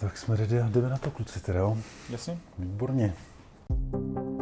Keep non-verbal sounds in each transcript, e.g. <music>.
Tak jsme ready a jdeme na to, kluci, teda jo? Jasně. Výborně. Ahoj a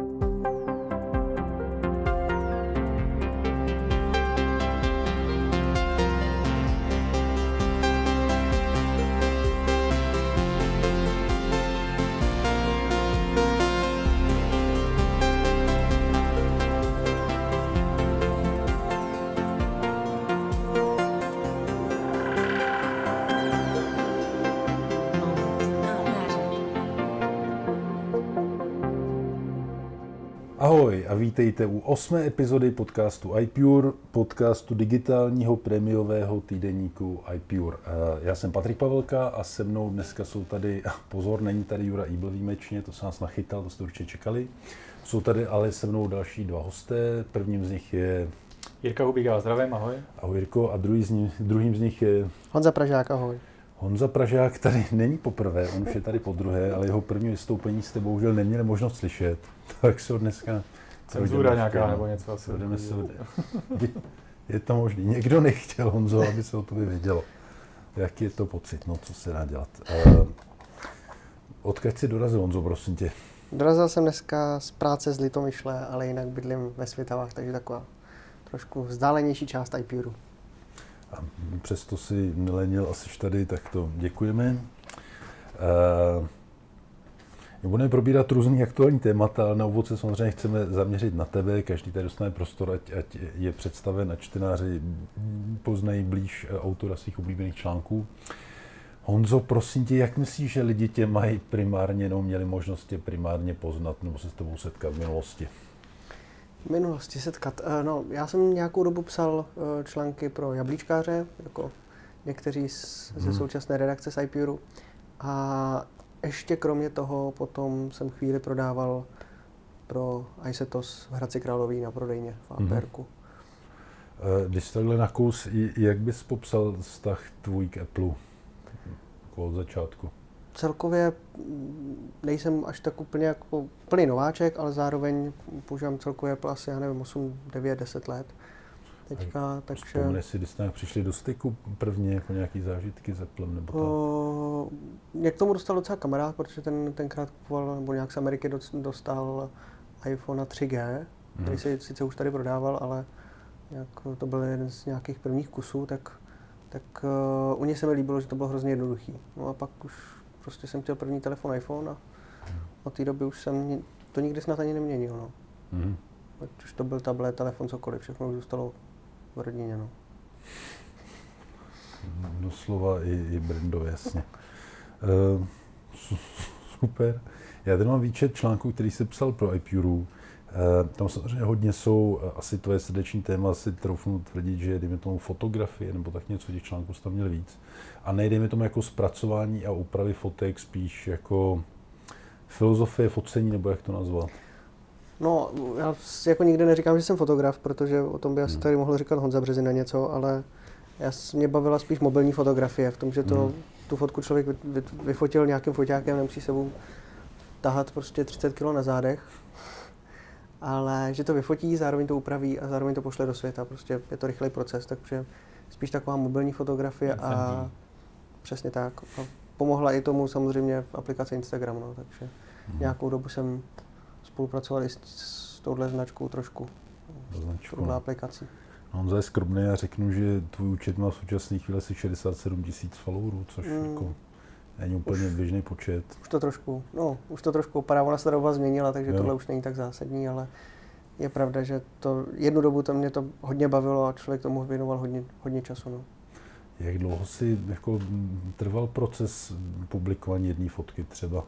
vítejte u osmé epizody podcastu iPure, podcastu digitálního prémiového týdeníku iPure. Eh, Já jsem Patrik Pavelka a se mnou dneska jsou tady, <laughs> pozor, není tady Jura Ibl výjimečně, to se nás nachytal, to jste určitě čekali. Jsou tady ale se mnou další dva hosté, prvním z nich je Jirka Hubíka, zdravím, ahoj. Ahoj Jirko a druhý z nich, druhým z nich je Honza Pražák, ahoj. Honza Pražák tady není poprvé, on už je tady po druhé, ale jeho první vystoupení jste bohužel neměli možnost slyšet, <laughs> tak se ho dneska... Cenzura nějaká nebo něco asi. Budeme se <laughs> Je to možný. Někdo nechtěl, Honzo, aby se o tobě vědělo. Jaký je to pocit? No, co se dá dělat? Uh, odkud jsi dorazil, Honzo, prosím tě? Dorazil jsem dneska z práce z Litomyšle, ale jinak bydlím ve Svitavách, takže taková trošku vzdálenější část IPUru. A přesto si nelenil asi tady, tak to děkujeme. Uh, Budeme probírat různý aktuální témata, ale na úvod se samozřejmě chceme zaměřit na tebe. Každý tady dostane prostor, ať, ať je představen a čtenáři poznají blíž autora svých oblíbených článků. Honzo, prosím tě, jak myslíš, že lidi tě mají primárně, nebo měli možnost tě primárně poznat nebo se s tebou setkat v minulosti? V minulosti setkat. Eh, No, já jsem nějakou dobu psal eh, články pro jablíčkáře, jako někteří z, ze Hmm. současné redakce z IPUru. A ještě kromě toho potom jsem chvíli prodával pro Isetos v Hradci Králový na prodejně v Mhm. APRku. Eh, Když takhle na kus, jak bys popsal vztah tvůj k Apple jako od začátku? Celkově mm, nejsem až tak úplně jako plný nováček, ale zároveň používám celkově Apple asi, já nevím, 8, 9, 10 let teďka, takže Vzpomeneš si, když jste přišli do styku prvně, jako nějaký zážitky s Applem nebo tak? o, mě k tomu dostal docela kamarád, protože ten tenkrát kupoval, nebo nějak z Ameriky dostal iPhone 3G, který Mhm. si sice už tady prodával, ale nějak, to byl jeden z nějakých prvních kusů, tak, tak uh, u něj se mi líbilo, že to bylo hrozně jednoduchý. No a pak už prostě jsem chtěl první telefon iPhone a od té doby už jsem to nikdy snad ani neměnil. No. Mhm. Ať už to byl tablet, telefon, cokoliv, všechno už zůstalo v rodině. No. Doslova i, i brandově, jasně. Uh, super. Já tady mám výčet článků, který jsi psal pro iPuru. Uh, tam samozřejmě hodně jsou, eh, asi tvoje srdeční téma, si troufnu tvrdit, že dejme tomu fotografie, nebo tak něco, těch článků jsi tam měl víc. A nejdejme tomu jako zpracování a úpravy fotek, spíš jako filozofie focení, nebo jak to nazvat. No, já jako nikdy neříkám, že jsem fotograf, protože o tom by asi Hmm. tady mohl říkat Honza Březina něco, ale já, mě bavila spíš mobilní fotografie, v tom, že to, Mhm. tu fotku člověk vy, vy, vyfotil nějakým foťákem, nemusí sebou tahat prostě 30 kg na zádech, ale že to vyfotí, zároveň to upraví a zároveň to pošle do světa. Prostě je to rychlej proces, takže spíš taková mobilní fotografie a přesně tak. A pomohla i tomu samozřejmě aplikace Instagram, no, takže Mhm. nějakou dobu jsem spolupracoval i s, s touhle značkou trošku, Značku. touhle aplikací. Honza je skromný a řeknu, že tvůj účet má v současné chvíli asi 67 tisíc followerů, což Mm. jako není úplně běžný počet. Už to trošku, no, už to trošku opadá, ona se ta doba změnila, takže Jo. tohle už není tak zásadní, ale je pravda, že to jednu dobu to mě to hodně bavilo a člověk tomu věnoval hodně, hodně času. No. Jak dlouho si jako trval proces publikování jedné fotky třeba?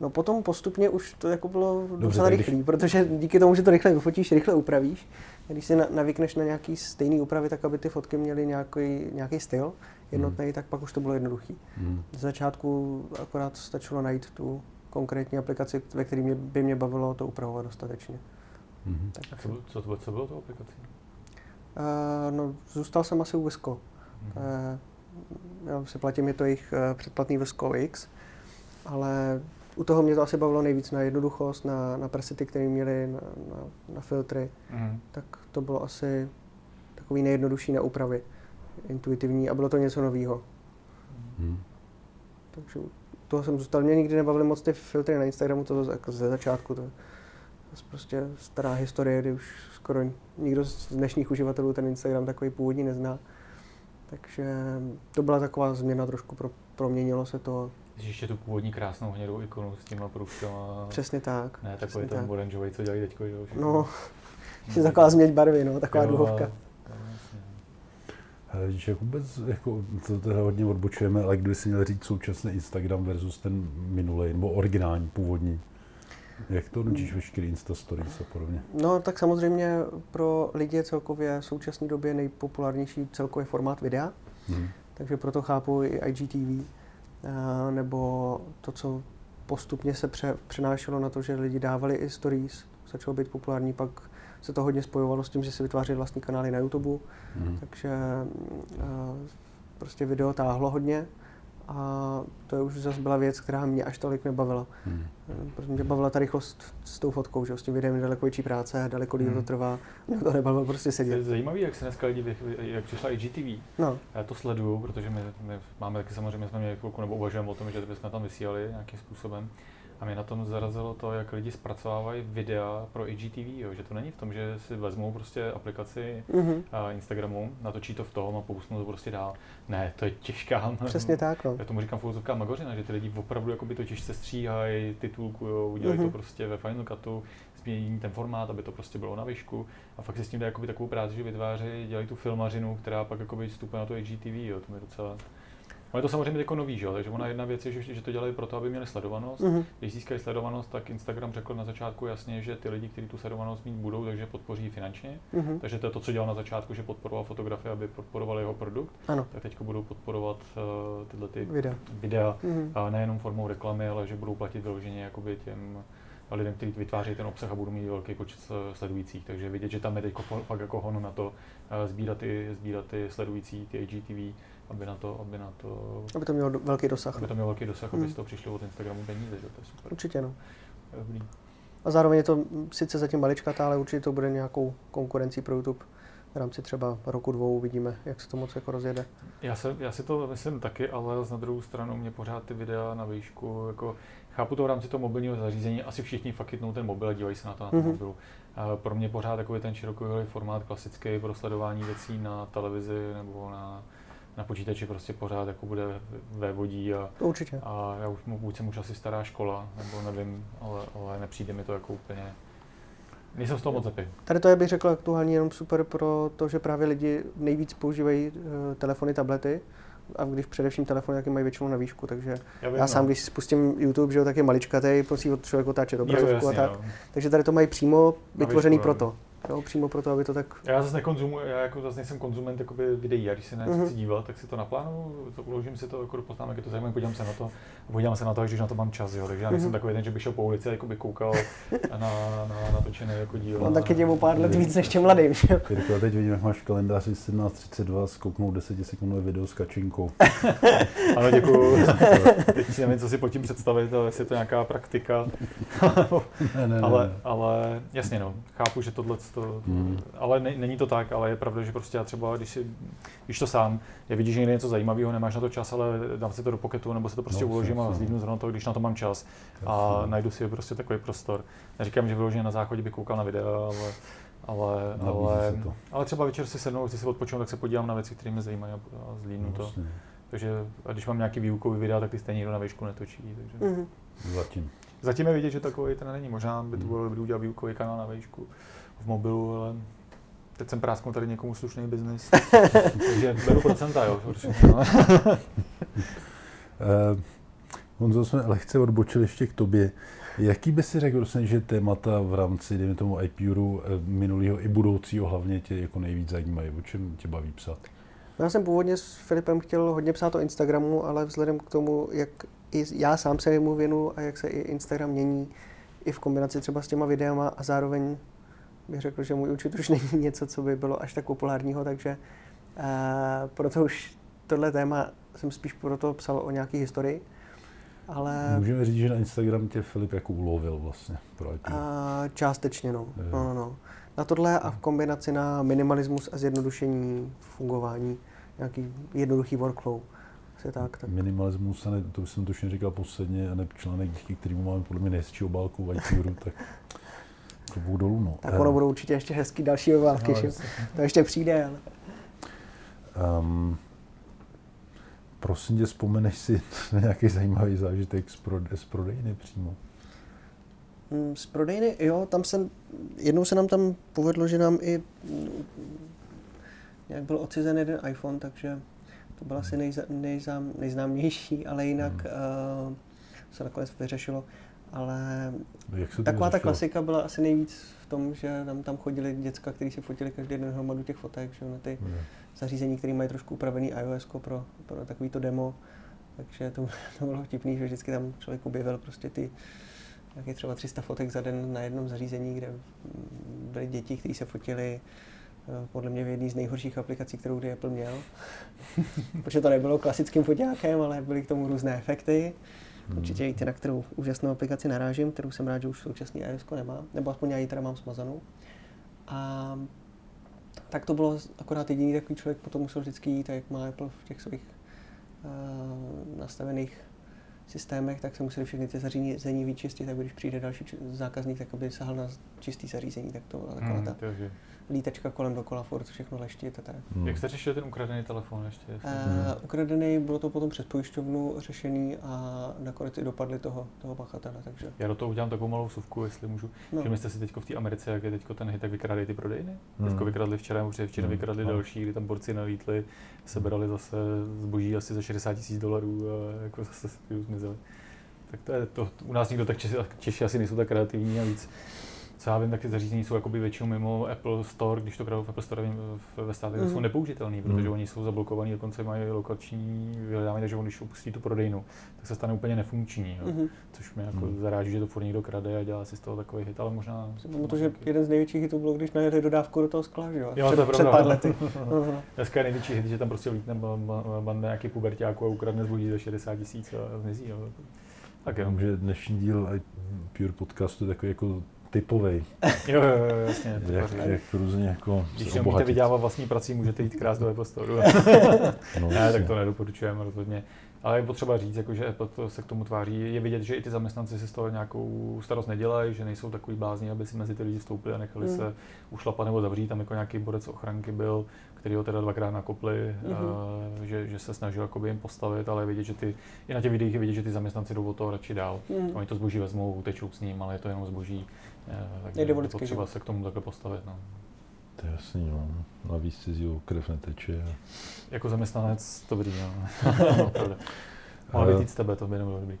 No potom postupně už to jako bylo Dobře, docela když- rychlý, protože díky tomu, že to rychle vyfotíš, rychle upravíš, když si na, navykneš na nějaký stejný úpravy, tak aby ty fotky měly nějaký, nějaký styl jednotný, tak pak už to bylo jednoduchý. Hmm. Z začátku akorát stačilo najít tu konkrétní aplikaci, ve které mě, by mě bavilo to upravovat dostatečně. Hmm. Tak, A co, bylo- co, to bylo, co bylo to aplikací? Uh, no, zůstal jsem asi u Visco. Uh, já si platím, je to jejich uh, předplatný Visco X, ale u toho mě to asi bavilo nejvíc na jednoduchost, na, na presety, které měly, na, na, na filtry, Mhm. tak to bylo asi takový nejjednodušší na úpravy, intuitivní a bylo to něco nového. Hmm. Takže toho jsem zůstal. Mě nikdy nebavily moc ty filtry na Instagramu, to jako ze začátku. To je prostě stará historie, kdy už skoro nikdo z dnešních uživatelů ten Instagram takový původní nezná. Takže to byla taková změna trošku, pro, proměnilo se to. Ještě tu původní krásnou hnědou ikonu s těma proužkama. Přesně tak. Ne, takový ten tak. oranžový, co dělají teďko. Že? No, <laughs> <laughs> je taková změť barvy, no, taková jo, duhovka. Víš, jak vůbec, jako, to teda hodně odbočujeme, ale kdyby si měl říct současný Instagram versus ten minulý, nebo originální, původní, jak to nutíš veškerý Insta Stories a podobně? No tak samozřejmě pro lidi je celkově v současné době nejpopulárnější celkově formát videa, hmm. takže proto chápu i IGTV, nebo to, co postupně se pře, přenášelo na to, že lidi dávali i stories, začalo být populární, pak se to hodně spojovalo s tím, že si vytvářeli vlastní kanály na YouTube, hmm. takže prostě video táhlo hodně a to je už zase byla věc, která mě až tolik nebavila. Hmm. Protože mě bavila ta rychlost s tou fotkou, že s tím videem je daleko větší práce, daleko díl hmm. to trvá. Mě to nebavilo prostě sedět. Je zajímavý, jak se dneska lidi, jak přišla IGTV. No. Já to sleduju, protože my, my máme taky samozřejmě, jsme měli chvilku nebo uvažujeme o tom, že bychom tam vysílali nějakým způsobem. A mě na tom zarazilo to, jak lidi zpracovávají videa pro IGTV, jo. že to není v tom, že si vezmou prostě aplikaci mm-hmm. Instagramu, natočí to v tom a pousnou to prostě dál. Ne, to je těžká. Přesně tak. No. Já tomu říkám fouzovká magořina, že ty lidi opravdu jakoby to těžce stříhají, titulku, jo, udělají mm-hmm. to mhm. prostě ve Final Cutu, změní ten formát, aby to prostě bylo na výšku a fakt si s tím dají takovou práci, že vytváří, dělají tu filmařinu, která pak jakoby vstupuje na to IGTV, jo, to je docela ale je to samozřejmě jako nový, že? takže ona jedna věc je, že, že to dělají proto, aby měli sledovanost. Mm-hmm. Když získají sledovanost, tak Instagram řekl na začátku jasně, že ty lidi, kteří tu sledovanost mít budou, takže podpoří finančně. Mm-hmm. Takže to je to, co dělal na začátku, že podporoval fotografie, aby podporovali jeho produkt. Ano. Tak teď budou podporovat uh, tyhle ty videa, videa mm-hmm. a nejenom formou reklamy, ale že budou platit vyloženě jakoby těm lidem, kteří vytváří ten obsah a budou mít velký počet sledujících. Takže vidět, že tam je teď fakt jako hon na to uh, sbírat ty, sbírat ty sledující, ty IGTV aby na to, aby na to... Aby to mělo velký dosah. Aby to mělo velký dosah, hmm. aby z toho přišlo od Instagramu peníze, že to je super. Určitě, no. Dobrý. A zároveň je to sice zatím maličkatá, ale určitě to bude nějakou konkurencí pro YouTube. V rámci třeba roku, dvou uvidíme, jak se to moc jako rozjede. Já, se, já si to myslím taky, ale na druhou stranu mě pořád ty videa na výšku, jako chápu to v rámci toho mobilního zařízení, asi všichni fakt chytnou ten mobil a dívají se na to na ten mm-hmm. mobilu. A pro mě pořád takový ten široký formát klasický pro sledování věcí na televizi nebo na, na počítači prostě pořád jako bude ve vodí a, Určitě. a já už, buď jsem už asi stará škola, nebo nevím, ale, ale nepřijde mi to jako úplně Nejsem z toho moc zapý. Tady to je, bych řekl, aktuálně jenom super pro to, že právě lidi nejvíc používají uh, telefony, tablety, a když především telefony, jaký mají většinou na výšku, takže já, vím, já sám, no. když si spustím YouTube, že jo, tak je maličkatý, musí od člověk otáčet obrazovku a tak. No. Takže tady to mají přímo vytvořený výšku, proto. Jo, přímo proto, aby to tak... Já zase nekonzumuji, já jako zase nejsem konzument jakoby videí, a když se na něco mm-hmm. chci dívat, tak si to naplánu, to uložím si to jako do poznámek, je to zajímavé, podívám se na to, podívám se na to, když na to mám čas, jo, takže já nejsem mm-hmm. takový ten, že bych šel po ulici a jakoby koukal na, na natočené jako díl. On taky tě o pár let víc než těm mladým, jo. Jirko, teď vidím, jak máš v kalendáři 17.32, zkouknout 10 sekundové video s kačinkou. <laughs> ano, děkuju. <laughs> teď si nevím, co si pod tím představit, ale jestli je to nějaká praktika. <laughs> ne, ne, ale, ne. ale jasně no, chápu, že tohle to, hmm ale ne, není to tak, ale je pravda, že prostě já třeba, když, si, když to sám, je vidíš, že někde něco zajímavého, nemáš na to čas, ale dám si to do poketu, nebo se to prostě no, uložím a zlídnu zrovna to, když na to mám čas a jasný. najdu si prostě takový prostor. Neříkám, že vyloženě na záchodě by koukal na videa, ale, ale, ale, ale třeba večer si sednou, chci si odpočinout, tak se podívám na věci, které mě zajímají a zlídnu to. Takže a když mám nějaký výukový videa, tak ty stejně nikdo na výšku netočí. Takže... Mm-hmm. Zatím. Zatím je vidět, že takový ten není. Možná by to bylo dobrý udělat výukový kanál na výšku v mobilu, ale Teď jsem prásknul tady někomu slušný biznis, <laughs> takže beru procenta, jo. No. uh, <laughs> Honzo, jsme lehce odbočili ještě k tobě. Jaký by si řekl, že témata v rámci, dejme tomu, IPUru eh, minulého i budoucího hlavně tě jako nejvíc zajímají? O čem tě baví psát? No, já jsem původně s Filipem chtěl hodně psát o Instagramu, ale vzhledem k tomu, jak i já sám se mu věnu a jak se i Instagram mění, i v kombinaci třeba s těma videama a zároveň bych řekl, že můj účet už není <laughs> něco, co by bylo až tak populárního, takže uh, proto už tohle téma jsem spíš proto psal o nějaké historii. Ale... Můžeme říct, že na Instagram tě Filip jako ulovil vlastně pro IP. Uh, částečně, no. no, no, no. Na tohle a v kombinaci na minimalismus a zjednodušení fungování, nějaký jednoduchý workflow. Asi tak, tak. Minimalismus, ne, to jsem tušně říkal posledně, a ne článek, díky kterému máme podle mě nejhezčí obálku White tak <laughs> budou dolů. No. Tak ono budou určitě ještě hezký další obálky, no, to ještě přijde. Ale... Um, prosím tě, vzpomeneš si <laughs> na nějaký zajímavý zážitek z, prode, z prodejny přímo? Mm, z prodejny, jo, tam jsem, jednou se nám tam povedlo, že nám i nějak byl odcizen jeden iPhone, takže to byl asi nejza, nejzám, nejznámější, ale jinak hmm. uh, se nakonec vyřešilo. Ale Jak se taková ta klasika byla asi nejvíc v tom, že tam, tam chodili děcka, kteří si fotili každý den hromadu těch fotek, že na ty hmm. zařízení, které mají trošku upravený iOS pro, pro takovýto demo. Takže to, <laughs> to bylo vtipný, že vždycky tam člověk objevil prostě ty nějaké třeba 300 fotek za den na jednom zařízení, kde byly děti, kteří se fotili Eh, podle mě v jedné z nejhorších aplikací, kterou kdy Apple měl. <laughs> Protože to nebylo klasickým foťákem, ale byly k tomu různé efekty. Hmm. Určitě víte, na kterou úžasnou aplikaci narážím, kterou jsem rád, že už současný iOS nemá, nebo aspoň já ji teda mám smazanou. A tak to bylo akorát jediný takový člověk potom musel vždycky jít, jak má Apple v těch svých uh, nastavených systémech, tak se museli všechny ty zařízení vyčistit, tak když přijde další zákazník, tak aby sahal na čistý zařízení, tak to byla taková hmm, ta lítečka kolem dokola, furt všechno leštit a tak. Hmm. Jak jste řešil ten ukradený telefon ještě? Uh. Ukradený, bylo to potom přes pojišťovnu řešený a nakonec i dopadli toho, toho pachatele, takže. Já do toho udělám takovou malou suvku, jestli můžu. No. Všimli jste si teď v té Americe, jak je teď ten hit, tak vykrádají ty prodejny? Hmm. Teďko vykradli včera, už včera hmm. vykradli hmm. další, kdy tam borci nalítli, sebrali zase zboží asi za 60 tisíc dolarů a jako zase zmizeli. Tak to je to, u nás nikdo tak Češi, Češi asi nejsou tak kreativní a víc co já vím, tak ty zařízení jsou jakoby většinou mimo Apple Store, když to kradou v Apple Store ve státech, mm. jsou nepoužitelný, protože mm. oni jsou zablokovaní, dokonce mají lokační vyhledávání, takže když opustí tu prodejnu, tak se stane úplně nefunkční. Jo. Mm. Což mě jako mm. zaráží, že to furt někdo krade a dělá si z toho takový hit, ale možná... Protože jeden z největších hitů bylo, když najeli dodávku do toho skla, že jo? jo před, to před pár lety. <laughs> Dneska je největší hit, že tam prostě vlítne banda nějaký pubertáků a ukradne zboží za 60 tisíc a zmizí. Jo. Tak jo. že dnešní díl Pure podcastu je takový jako typový. jo, jo, jo, jasně. Jak, jak různě jako Když se umíte vydělávat vlastní prací, můžete jít krás do Apple Store. no, <laughs> ne, tak to nedoporučujeme rozhodně. Ale je potřeba říct, jako, že Apple to se k tomu tváří. Je vidět, že i ty zaměstnanci si z toho nějakou starost nedělají, že nejsou takový blázni, aby si mezi ty lidi vstoupili a nechali mm. se ušlapat nebo zavřít. Tam jako nějaký borec ochranky byl, který ho teda dvakrát nakopli, mm-hmm. že, že, se snažil jakoby jim postavit, ale je vidět, že ty, i na těch videích je vidět, že ty zaměstnanci jdou od toho radši dál. Mm. Oni to zboží vezmou, utečou s ním, ale je to jenom zboží. Uh, takže je potřeba se k tomu takhle postavit. No. To je jasný, no. Navíc cizího krev neteče. Jako zaměstnanec to dobrý, no. Ale uh, z tebe, to by nebylo dobrý.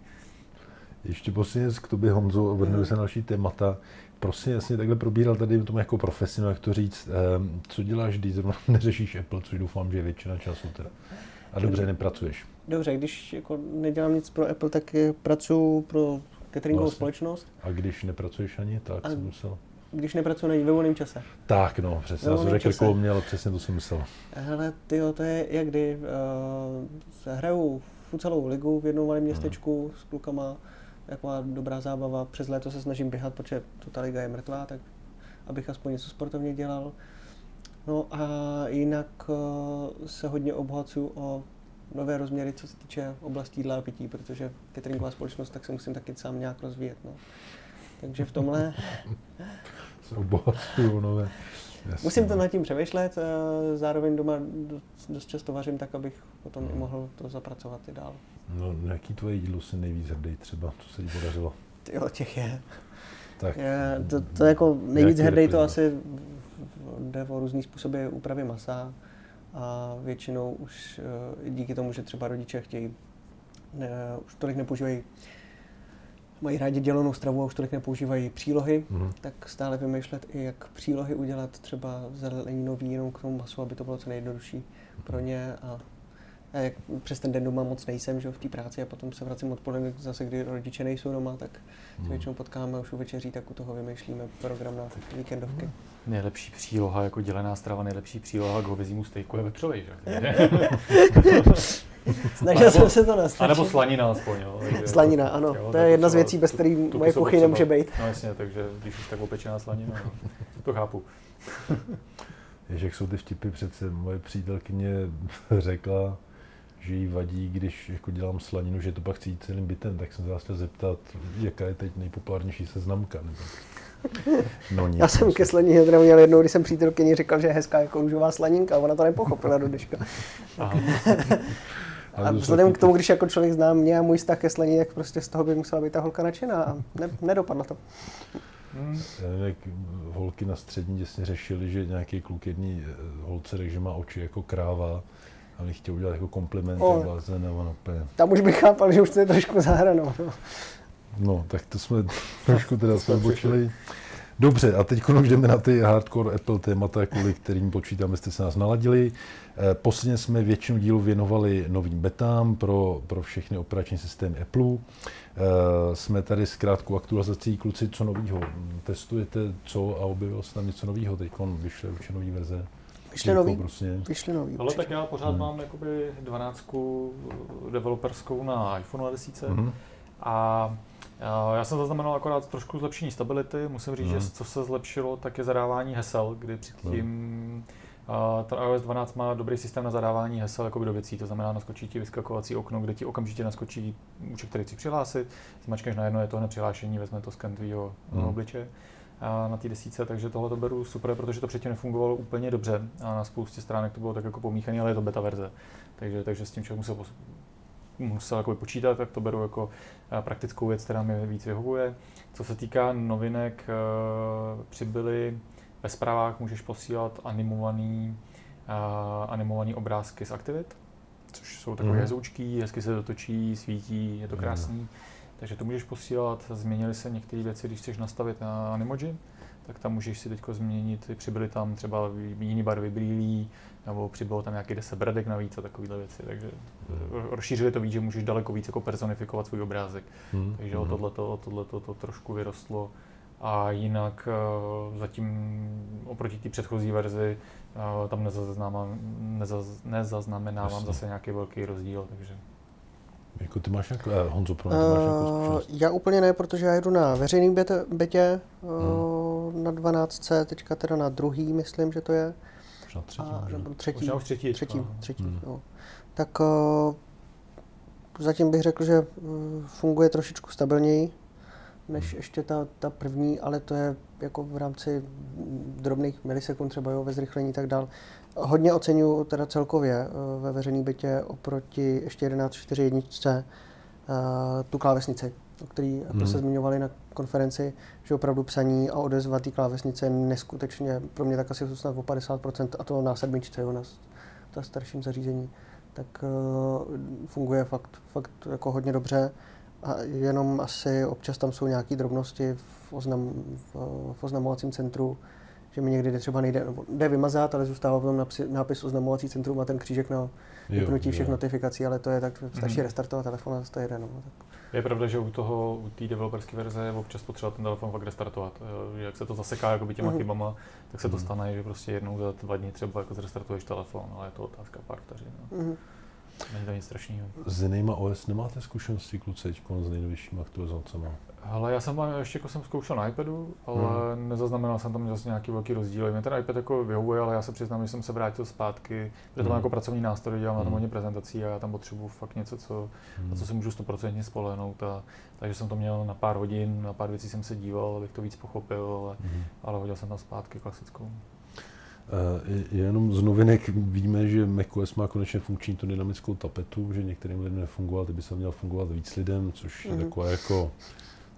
Ještě posledně k tobě, Honzo, vrhneme se na další témata. Prosím, jasně takhle probíral tady tomu jako profesionál, jak to říct. Um, co děláš, když zrovna <laughs> neřešíš Apple, což doufám, že je většina času teda. A dobře, nepracuješ. Dobře, když jako nedělám nic pro Apple, tak pracuji pro cateringovou vlastně. společnost. A když nepracuješ ani, tak a jsem musel. Když nepracuji na ve volném čase. Tak, no, přesně. Já jsem řekl mě, ale přesně to jsem myslel. Hele, ty to je jak kdy. Uh, hraju celou ligu v jednom malém městečku hmm. s klukama. Taková dobrá zábava. Přes léto se snažím běhat, protože to ta liga je mrtvá, tak abych aspoň něco sportovně dělal. No a jinak uh, se hodně obhacuju o nové rozměry, co se týče oblasti jídla a pití, protože cateringová společnost, tak se musím taky sám nějak rozvíjet. No. Takže v tomhle... <laughs> se obohacuju nové. Jasně. Musím to nad tím přemýšlet, zároveň doma dost často vařím tak, abych potom hmm. i mohl to zapracovat i dál. No, jaký tvoje jídlo si nejvíc hrdý třeba, co se ti podařilo? Jo, těch je. Tak, je to, to jako nejvíc hrdý to asi jde o různý způsoby úpravy masa a většinou už eh, díky tomu, že třeba rodiče chtějí, ne, už tolik nepoužívají mají rádi dělenou stravu a už tolik nepoužívají přílohy, mm. tak stále vymýšlet i jak přílohy udělat třeba zeleninový jenom k tomu masu, aby to bylo co nejjednodušší pro ně a jak přes ten den doma moc nejsem že v té práci a potom se vracím odpoledne zase, kdy rodiče nejsou doma, tak se hmm. většinou potkáme už u večeří, tak u toho vymýšlíme program na víkendovky. Hmm. Nejlepší příloha jako dělená strava, nejlepší příloha k hovězímu stejku je vepřovej, že? <laughs> Snažil jsem se to nastavit. A nebo slanina aspoň, jo. Slanina, ano. Jo, to je jedna z věcí, bez které moje kuchyně nemůže být. No jasně, takže když už tak opečená slanina, no, <laughs> to chápu. Jež jak jsou ty vtipy přece, moje přítelkyně řekla, že jí vadí, když jako dělám slaninu, že to pak chci jít celým bytem, tak jsem se vás chtěl zeptat, jaká je teď nejpopulárnější seznamka. Nebo... <laughs> No, nic, Já jsem ke slanině teda měl jednou, když jsem přítelkyni říkal, že je hezká jako růžová slaninka, a ona to nepochopila do dneška. <laughs> a vzhledem k tomu, když jako člověk zná mě a můj vztah ke slaní, tak prostě z toho by musela být ta holka nadšená a ne, nedopadlo to. Hmm. Já nevím, jak holky na střední děsně řešili, že nějaký kluk jedný eh, holce řekl, že má oči jako kráva a chtěl udělat jako kompliment oh. blázen a ono úplně... Tam už bych chápal, že už to je trošku zahranou. No. no, tak to jsme <laughs> trošku teda se odbočili. Dobře, a teď už jdeme na ty hardcore Apple témata, kvůli kterým počítám, jste se nás naladili. Eh, posledně jsme většinu dílu věnovali novým betám pro, pro všechny operační systémy Apple. Eh, jsme tady s krátkou aktualizací. Kluci, co novýho? Testujete co a objevilo se tam něco nového? Teď vyšly už nový verze. Vyšly nový, prostě. vyšly nový. Ale tak já pořád hmm. mám jakoby 12 developerskou na iPhone 10 hmm. a já jsem zaznamenal akorát trošku zlepšení stability. Musím říct, hmm. že co se zlepšilo, tak je zadávání hesel, kdy předtím hmm. Uh, ten iOS 12 má dobrý systém na zadávání hesel jako do věcí, to znamená naskočí ti vyskakovací okno, kde ti okamžitě naskočí účet, který chci přihlásit, zmačkneš najednou, je to hned přihlášení, vezme to sken tvýho hmm. obliče na té desíce, takže tohle to beru super, protože to předtím nefungovalo úplně dobře a na spoustě stránek to bylo tak jako pomíchané, ale je to beta verze. Takže, takže s tím člověk musel, musel jako počítat, tak to beru jako praktickou věc, která mi víc vyhovuje. Co se týká novinek, přibyly ve zprávách můžeš posílat animovaný, uh, animovaný obrázky z aktivit, což jsou takové mm. hezoučky, hezky se dotočí, svítí, je to krásný. Mm. Takže to můžeš posílat, změnily se některé věci, když chceš nastavit na Animoji, tak tam můžeš si teď změnit, přibyly tam třeba jiný barvy brýlí, nebo přibylo tam nějaký 10 bradek navíc a takovéhle věci. Takže mm. rozšířili to víc, že můžeš daleko víc jako personifikovat svůj obrázek. Mm. Takže mm. o tohleto, o tohleto to trošku vyrostlo. A jinak eh, zatím oproti té předchozí verzi eh, tam nezaz, nezaznamenávám zase nějaký velký rozdíl, takže... Jako ty máš jak, eh, Honzo, pro mě, máš jako zkušenost? Já úplně ne, protože já jedu na veřejný betě, betě hmm. na 12, teďka teda na druhý, myslím, že to je. Možná třetí. A, nebo třetí. Možná už třetí. Třetí, třetí hmm. jo. Tak uh, zatím bych řekl, že funguje trošičku stabilněji než ještě ta, ta první, ale to je jako v rámci drobných milisekund třeba jo, ve zrychlení tak dál. Hodně oceňuji teda celkově eh, ve veřejný bytě oproti ještě 11.4.1 eh, tu klávesnici, o který hmm. se zmiňovali na konferenci, že opravdu psaní a odezva té klávesnice je neskutečně, pro mě tak asi snad o 50%, a to na sedmičce, jo, na ta starším zařízení, tak uh, funguje fakt, fakt jako hodně dobře. A jenom asi občas tam jsou nějaké drobnosti v, oznam, v, v oznamovacím centru, že mi někdy třeba nejde, nebo jde vymazat, ale zůstává potom nápis oznamovací centrum a ten křížek na vypnutí všech jo. notifikací, ale to je tak, stačí mm-hmm. restartovat telefon a to jede. No, tak. Je pravda, že u toho, u té developerské verze je občas potřeba ten telefon fakt restartovat. Jak se to zaseká jako by těma mm-hmm. chybama, tak se to mm-hmm. stane, že prostě jednou za dva dny třeba jako zrestartuješ telefon, ale je to otázka pár vteřin. No. Mm-hmm. Není to nic strašného. S jinýma OS nemáte zkušenosti, kluci, s nejnovějšími aktualizacemi? Ale já jsem ještě jako jsem zkoušel na iPadu, ale hmm. nezaznamenal jsem tam zase nějaký velký rozdíl. Mě ten iPad jako vyhovuje, ale já se přiznám, že jsem se vrátil zpátky, protože to mám hmm. jako pracovní nástroj, dělám hmm. na tom hmm. hodně prezentací a já tam potřebuji fakt něco, co, hmm. na co si můžu stoprocentně spolehnout. A, takže jsem to měl na pár hodin, na pár věcí jsem se díval, abych to víc pochopil, ale, hmm. ale hodil jsem tam zpátky klasickou. Eh, jenom z novinek víme, že macOS má konečně funkční tu dynamickou tapetu, že některým lidem nefungoval, ty by se měl fungovat víc lidem, což je mm. taková jako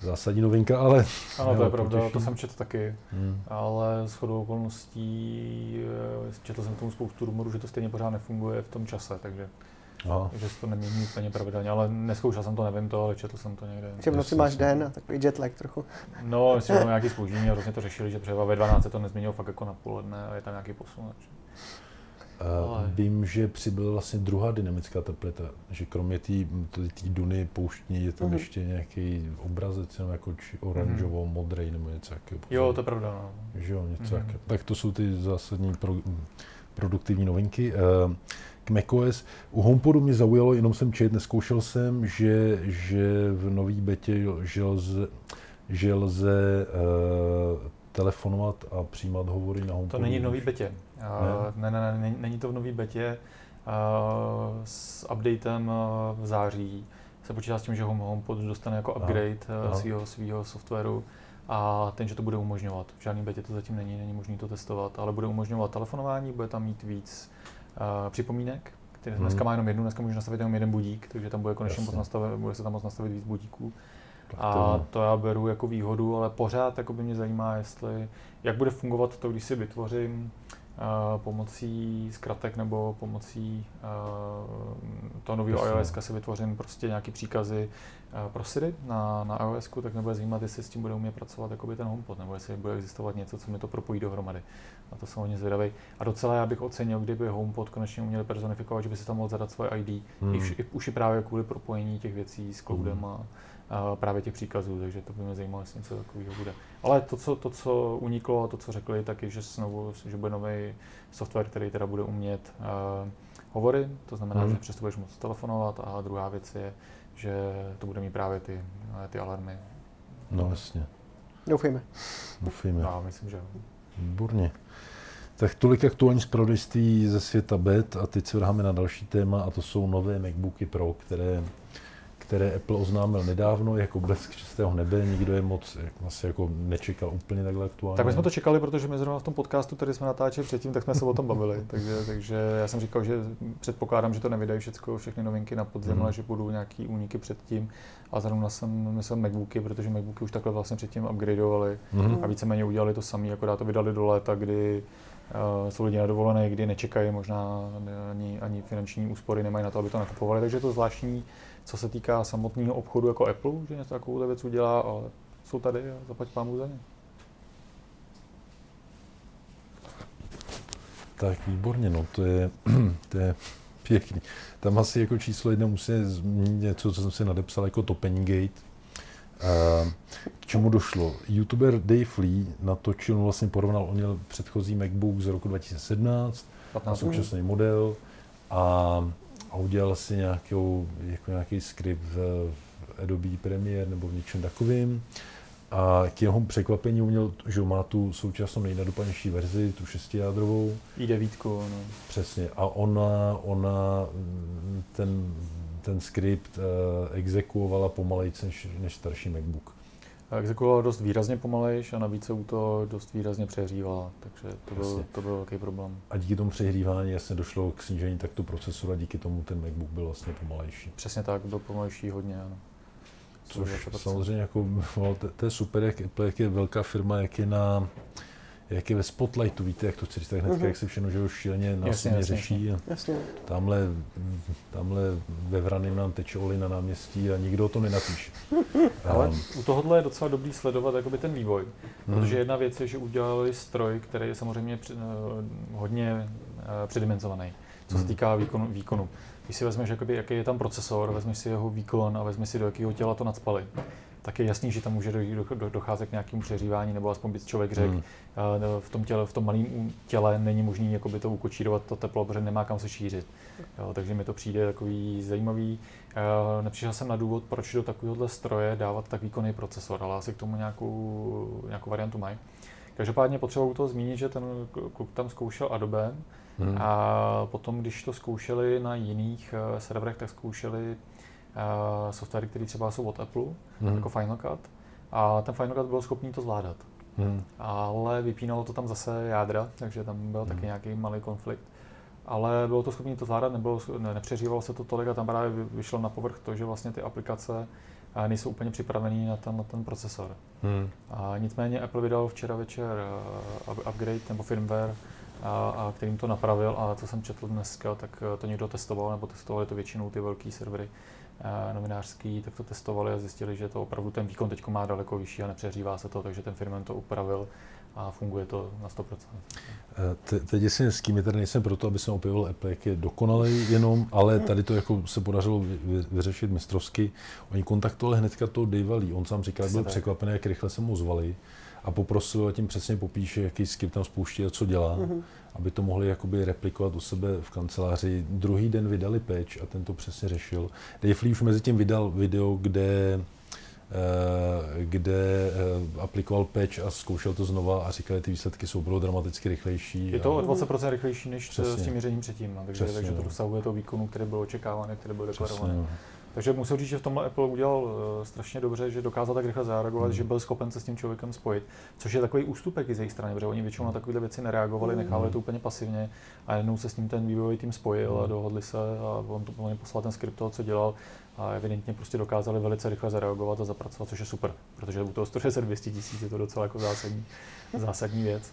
zásadní novinka, ale... Ano, to je pravda, potěší. to jsem četl taky, hmm. ale s chodou okolností eh, četl jsem tomu spoustu rumorů, že to stejně pořád nefunguje v tom čase, takže Aha. že se to nemění úplně pravidelně, ale neskoušel jsem to, nevím to, ale četl jsem to někde. Že v noci máš den a takový jet lag trochu. No, myslím, že nějaký spoždění a hrozně to řešili, že třeba ve 12 to nezměnilo fakt jako na poledne a je tam nějaký posun. Takže. Uh, ale... Vím, že přibyla vlastně druhá dynamická teplita, že kromě té duny pouštní je tam uh-huh. ještě nějaký obrazec, jenom jako či oranžovo, uh-huh. modrý nebo něco takového. Jo, to je pravda. No. Že jo, něco uh-huh. Tak to jsou ty zásadní pro, produktivní novinky. Uh, k macOS. U HomePodu mě zaujalo, jenom jsem čet, neskoušel jsem, že, že v nový betě, že lze, že lze uh, telefonovat a přijímat hovory na HomePodu. To není v nový betě. Ne? Ne, ne, ne, není to v nový betě. s updatem v září se počítá s tím, že HomePod dostane jako upgrade svého svého softwaru a ten, že to bude umožňovat. V žádný betě to zatím není, není možné to testovat, ale bude umožňovat telefonování, bude tam mít víc uh, připomínek, který hmm. dneska má jenom jednu, dneska může nastavit jenom jeden budík, takže tam bude konečně moc nastavit, bude se tam moc nastavit víc budíků. A to já beru jako výhodu, ale pořád jako by mě zajímá, jestli, jak bude fungovat to, když si vytvořím pomocí zkratek nebo pomocí toho nového iOS si vytvořím prostě nějaký příkazy pro Siri na, na iOS, tak nebude zajímat, jestli s tím bude umět pracovat jakoby ten HomePod, nebo jestli bude existovat něco, co mi to propojí dohromady. A to jsem hodně zvědavý. A docela já bych ocenil, kdyby HomePod konečně uměli personifikovat, že by si tam mohl zadat svoje ID, hmm. i, i, už i právě kvůli propojení těch věcí s cloudem hmm. a, právě těch příkazů, takže to by mě zajímalo, jestli něco takového bude. Ale to co, to, co uniklo a to, co řekli, tak je, že, znovu, že bude nový software, který teda bude umět uh, hovory, to znamená, hmm. že přesto budeš moct telefonovat a druhá věc je, že to bude mít právě ty, ty alarmy. No jasně. Doufejme. Doufejme. Já myslím, že jo. Výborně. Tak tolik aktuální zpravodajství ze světa BET a teď se vrháme na další téma a to jsou nové MacBooky Pro, které které Apple oznámil nedávno jako blesk čistého nebe, nikdo je moc vlastně jako nečekal úplně takhle aktuálně. Tak my jsme to čekali, protože my zrovna v tom podcastu, který jsme natáčeli předtím, tak jsme se o tom bavili. <laughs> takže, takže já jsem říkal, že předpokládám, že to nevydají všechno, všechny novinky na podzim, hmm. ale že budou nějaký úniky předtím. A zrovna jsem myslel MacBooky, protože MacBooky už takhle vlastně předtím upgradeovali hmm. a víceméně udělali to samé, akorát to vydali do léta, kdy Uh, jsou lidi na dovolené, kdy nečekají možná ani, ani finanční úspory, nemají na to, aby to nakupovali, takže je to zvláštní co se týká samotného obchodu jako Apple, že něco takovou věc udělá, ale jsou tady a zaplať pámu za ně. Tak výborně, no to je, <clears throat> to je pěkný. Tam asi jako číslo jedna musí zmínit něco, co jsem si nadepsal jako Topení Gate. K čemu došlo? YouTuber Dave Lee natočil, vlastně porovnal, on měl předchozí MacBook z roku 2017 15. a současný model a a udělal si nějakou, jako nějaký skript v, v Adobe Premiere nebo v něčem takovým. A k jeho překvapení uměl, že má tu současnou nejnadupanější verzi, tu šestijádrovou. i9, no. Přesně. A ona, ona ten, ten skript uh, exekuovala pomalejc než, než starší MacBook exekuovala dost výrazně pomalejš a navíc se u toho dost výrazně přehřívala, takže to byl, to byl velký problém. A díky tomu přehřívání jasně došlo k snížení taktu procesoru a díky tomu ten MacBook byl vlastně pomalejší. Přesně tak, byl pomalejší hodně, ano. Což samozřejmě jako, to, <laughs> to, je super, jak Apple, jak je velká firma, jak je na, jak je ve spotlightu, víte, jak to chci říct, tak hnedka, uh-huh. jak se všechno, že už šíleně násilně řeší. Jasně. jasně. Tamhle, tamhle ve Vraným nám teče oli na náměstí a nikdo to nenapíše. <laughs> Ale um, u tohohle je docela dobrý sledovat jakoby ten vývoj, hmm. protože jedna věc je, že udělali stroj, který je samozřejmě při, uh, hodně uh, předimenzovaný, co se hmm. týká výkonu, výkonu. Když si vezmeš, jakoby, jaký je tam procesor, vezmeš si jeho výkon a vezmeš si, do jakého těla to nadspali, tak je jasný, že tam může docházet k nějakému přeřívání, nebo aspoň by člověk řekl, hmm. v tom, těle, v tom malém těle není možné jakoby to ukočírovat to teplo, protože nemá kam se šířit. Jo, takže mi to přijde takový zajímavý. Nepřišel jsem na důvod, proč do takovéhohle stroje dávat tak výkonný procesor, ale asi k tomu nějakou, nějakou variantu mají. Každopádně potřebuji to zmínit, že ten kluk tam zkoušel Adobe hmm. a potom, když to zkoušeli na jiných eh, serverech, tak zkoušeli softwary, které třeba jsou od Apple, hmm. jako Final Cut. A ten Final Cut byl schopný to zvládat. Hmm. Ale vypínalo to tam zase jádra, takže tam byl hmm. taky nějaký malý konflikt. Ale bylo to schopné to zvládat, nebylo, ne, nepřeřívalo se to tolik a tam právě vyšlo na povrch to, že vlastně ty aplikace eh, nejsou úplně připravený na ten, na ten procesor. Hmm. A nicméně Apple vydal včera večer uh, upgrade nebo firmware, a, a kterým to napravil a co jsem četl dneska, tak to někdo testoval, nebo testovali to většinou ty velké servery, novinářský, tak to testovali a zjistili, že to opravdu ten výkon teď má daleko vyšší a nepřehřívá se to, takže ten firmen to upravil a funguje to na 100%. Eh, te, teď jestli s kým tady nejsem proto, aby jsem opěvil Apple, jak je dokonalý jenom, ale tady to jako se podařilo vy, vyřešit mistrovsky. Oni kontaktovali hnedka toho Dave Lee, on sám říkal, byl překvapený, jak rychle se mu zvali a poprosil, a tím přesně popíše, jaký skip tam spouští a co dělá, mm-hmm. Aby to mohli jakoby replikovat u sebe v kanceláři. Druhý den vydali patch a ten to přesně řešil. Dave Lee už mezi tím vydal video, kde kde aplikoval patch a zkoušel to znova a říkali, že ty výsledky jsou bylo dramaticky rychlejší. Je to o 20% rychlejší než Přesně. s tím měřením předtím, no. takže, Přesně, takže to no. dosahuje to výkonu, který byl očekávaný, který byl deklarovaný. No. Takže musím říct, že v tomhle Apple udělal uh, strašně dobře, že dokázal tak rychle zareagovat, mm. že byl schopen se s tím člověkem spojit, což je takový ústupek i z jejich strany, protože oni většinou na takovéhle věci nereagovali, mm. nechávali to úplně pasivně a jednou se s ním ten vývojový tým spojil mm. a dohodli se a on to on poslal ten skript toho, co dělal a evidentně prostě dokázali velice rychle zareagovat a zapracovat, což je super, protože u toho 160 200 tisíc je to docela jako zásadní, <laughs> zásadní věc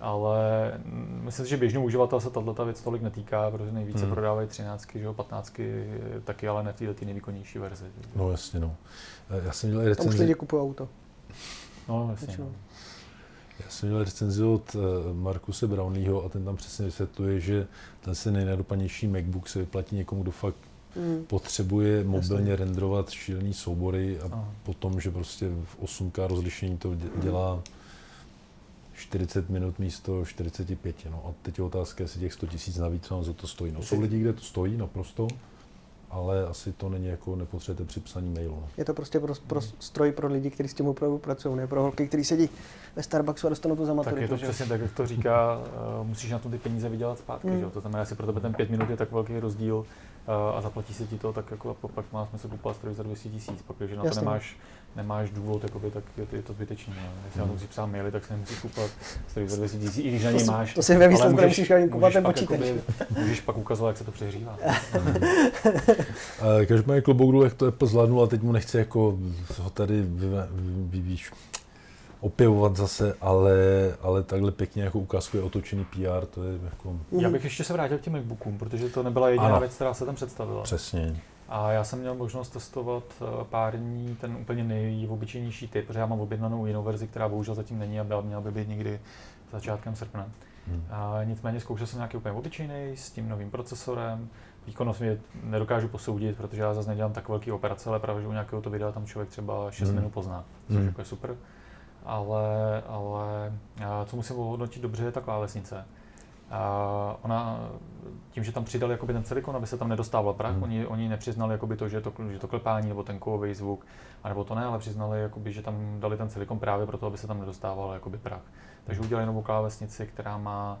ale myslím si, že běžný uživatel se tato věc tolik netýká, protože nejvíce hmm. prodávají 13, že jo, 15 taky, ale ne v té nejvýkonnější verzi. No jasně, no. Já jsem měl recenzi... Tam už lidi kupují auto. No jasně. No. Já jsem měl recenzi od eh, Markuse Brownleeho a ten tam přesně vysvětluje, že ten se nejnadopanější MacBook se vyplatí někomu, kdo fakt hmm. potřebuje mobilně Jasně. renderovat šílený soubory a Aha. potom, že prostě v 8K rozlišení to dělá 40 minut místo 45. No a teď je otázka, jestli těch 100 tisíc navíc vám za to stojí. No, jsou lidi, kde to stojí naprosto, ale asi to není jako nepotřebujete při psaní mailu. No. Je to prostě pro, pro stroj pro lidi, kteří s tím opravdu pracují, ne pro holky, kteří sedí ve Starbucksu a dostanou to za maturitu. Tak je to přesně tak, jak to říká, uh, musíš na tom ty peníze vydělat zpátky, mm. že? to znamená, že pro tebe ten pět minut je tak velký rozdíl, a zaplatí se ti to, tak jako pak má smysl kupovat stroj za 200 tisíc, protože na to nemáš, nemáš důvod, jakoby, tak je to, je to zbytečné. No. Jestli hmm. na to musíš psát maily, tak si nemusíš kupovat stroj za 200 tisíc, i když na něj máš. To si ve výsledku nemusíš ani kupovat ten počítač. můžeš pak ukazovat, jak se to přehřívá. <laughs> Každopádně klobouk jak to Apple zvládnul a teď mu nechci jako ho tady vyvíš opěvovat zase, ale, ale takhle pěkně jako ukázku je otočený PR, to je jako... Já bych ještě se vrátil k těm MacBookům, protože to nebyla jediná ano. věc, která se tam představila. Přesně. A já jsem měl možnost testovat eh, pár dní ten úplně nejobyčejnější typ, protože já mám objednanou jinou verzi, která bohužel zatím není a byla, měla by být někdy začátkem srpna. Hmm. A nicméně zkoušel jsem nějaký úplně obyčejný s tím novým procesorem. Výkonnost mě nedokážu posoudit, protože já zase nedělám tak velký operace, ale právě, že u nějakého to videa tam člověk třeba 6 hmm. minut pozná, což hmm. jako je super ale, ale co musím ohodnotit dobře, je ta klávesnice. A ona, tím, že tam přidali jakoby ten silikon, aby se tam nedostával prach, hmm. oni, oni nepřiznali jakoby to, že to, že to klepání nebo ten kovový zvuk, anebo to ne, ale přiznali, jakoby, že tam dali ten silikon právě proto, aby se tam nedostával jakoby prach. Takže udělali novou klávesnici, která má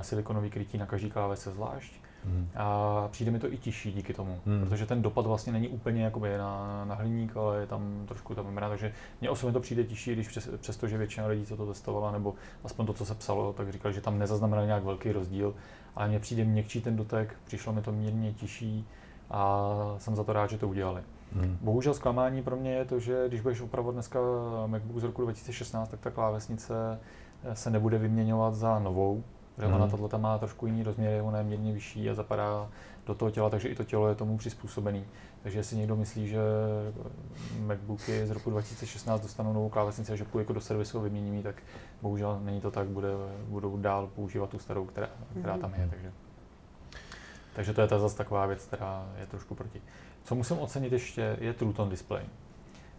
silikonový krytí na každý klávese zvlášť Hmm. A přijde mi to i těžší díky tomu, hmm. protože ten dopad vlastně není úplně jakoby na, na hliník, ale je tam trošku tam membrana, takže mně osobně to přijde těžší, když přes, přesto, že většina lidí, co to testovala, nebo aspoň to, co se psalo, tak říkali, že tam nezaznamenali nějak velký rozdíl, ale mně přijde měkčí ten dotek, přišlo mi to mírně těžší a jsem za to rád, že to udělali. Hmm. Bohužel zklamání pro mě je to, že když budeš opravovat dneska MacBook z roku 2016, tak ta klávesnice se nebude vyměňovat za novou, Protože mm. ona mhm. tohle má trošku jiný rozměr, ona je mírně vyšší a zapadá do toho těla, takže i to tělo je tomu přizpůsobený. Takže jestli někdo myslí, že MacBooky z roku 2016 dostanou novou klávesnici a že půjde jako do servisu a vymění tak bohužel není to tak, bude, budou dál používat tu starou, která, která tam je. Takže, takže to je ta zase taková věc, která je trošku proti. Co musím ocenit ještě, je True Tone display.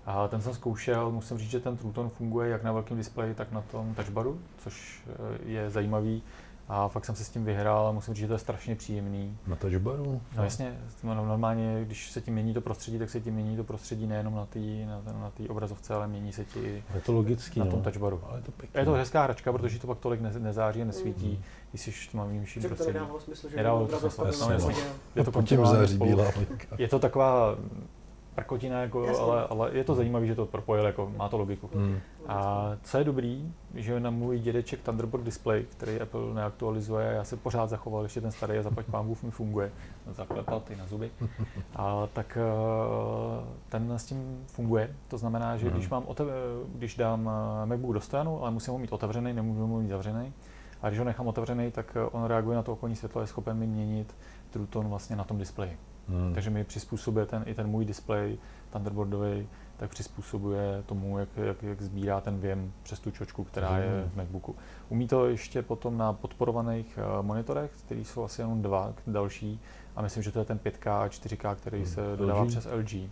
A ten jsem zkoušel, musím říct, že ten True Tone funguje jak na velkém displeji, tak na tom touchbaru, což eh, je zajímavý. A fakt jsem se s tím vyhrál a musím říct, že to je strašně příjemný. Na touchbaru? No jasně, normálně, když se tím mění to prostředí, tak se tím mění to prostředí nejenom na té na, na tý obrazovce, ale mění se ti je to logický, na tom no. touchbaru. Ale je to, pěkný. je to hezká hračka, protože to pak tolik ne, nezáří a nesvítí, mm. když jsi tmavým prostředí. To nedávalo smysl, že nedávalo to smysl. No, je to, to tím září bílá Je to taková prkotina, jako, ale, ale, je to zajímavé, že to propojil, jako, má to logiku. Hmm. A co je dobrý, že na můj dědeček Thunderbolt Display, který Apple neaktualizuje, já se pořád zachoval ještě ten starý a zaplať pán mi funguje, zaklepal ty na zuby, <laughs> a, tak eh, ten s tím funguje. To znamená, že hmm. když, mám otev, když dám eh, MacBook do stojanu, ale musím ho mít otevřený, nemůžu ho mít zavřený, a když ho nechám otevřený, tak eh, on reaguje na to okolní světlo, je schopen mi měnit True Tone vlastně na tom displeji. Hmm. Takže mi přizpůsobuje ten, i ten můj displej Thunderboardový, tak přizpůsobuje tomu, jak, jak, jak sbírá ten věm přes tu čočku, která hmm. je v MacBooku. Umí to ještě potom na podporovaných uh, monitorech, které jsou asi jenom dva další, a myslím, že to je ten 5K a 4K, který hmm. se dodává LG? přes LG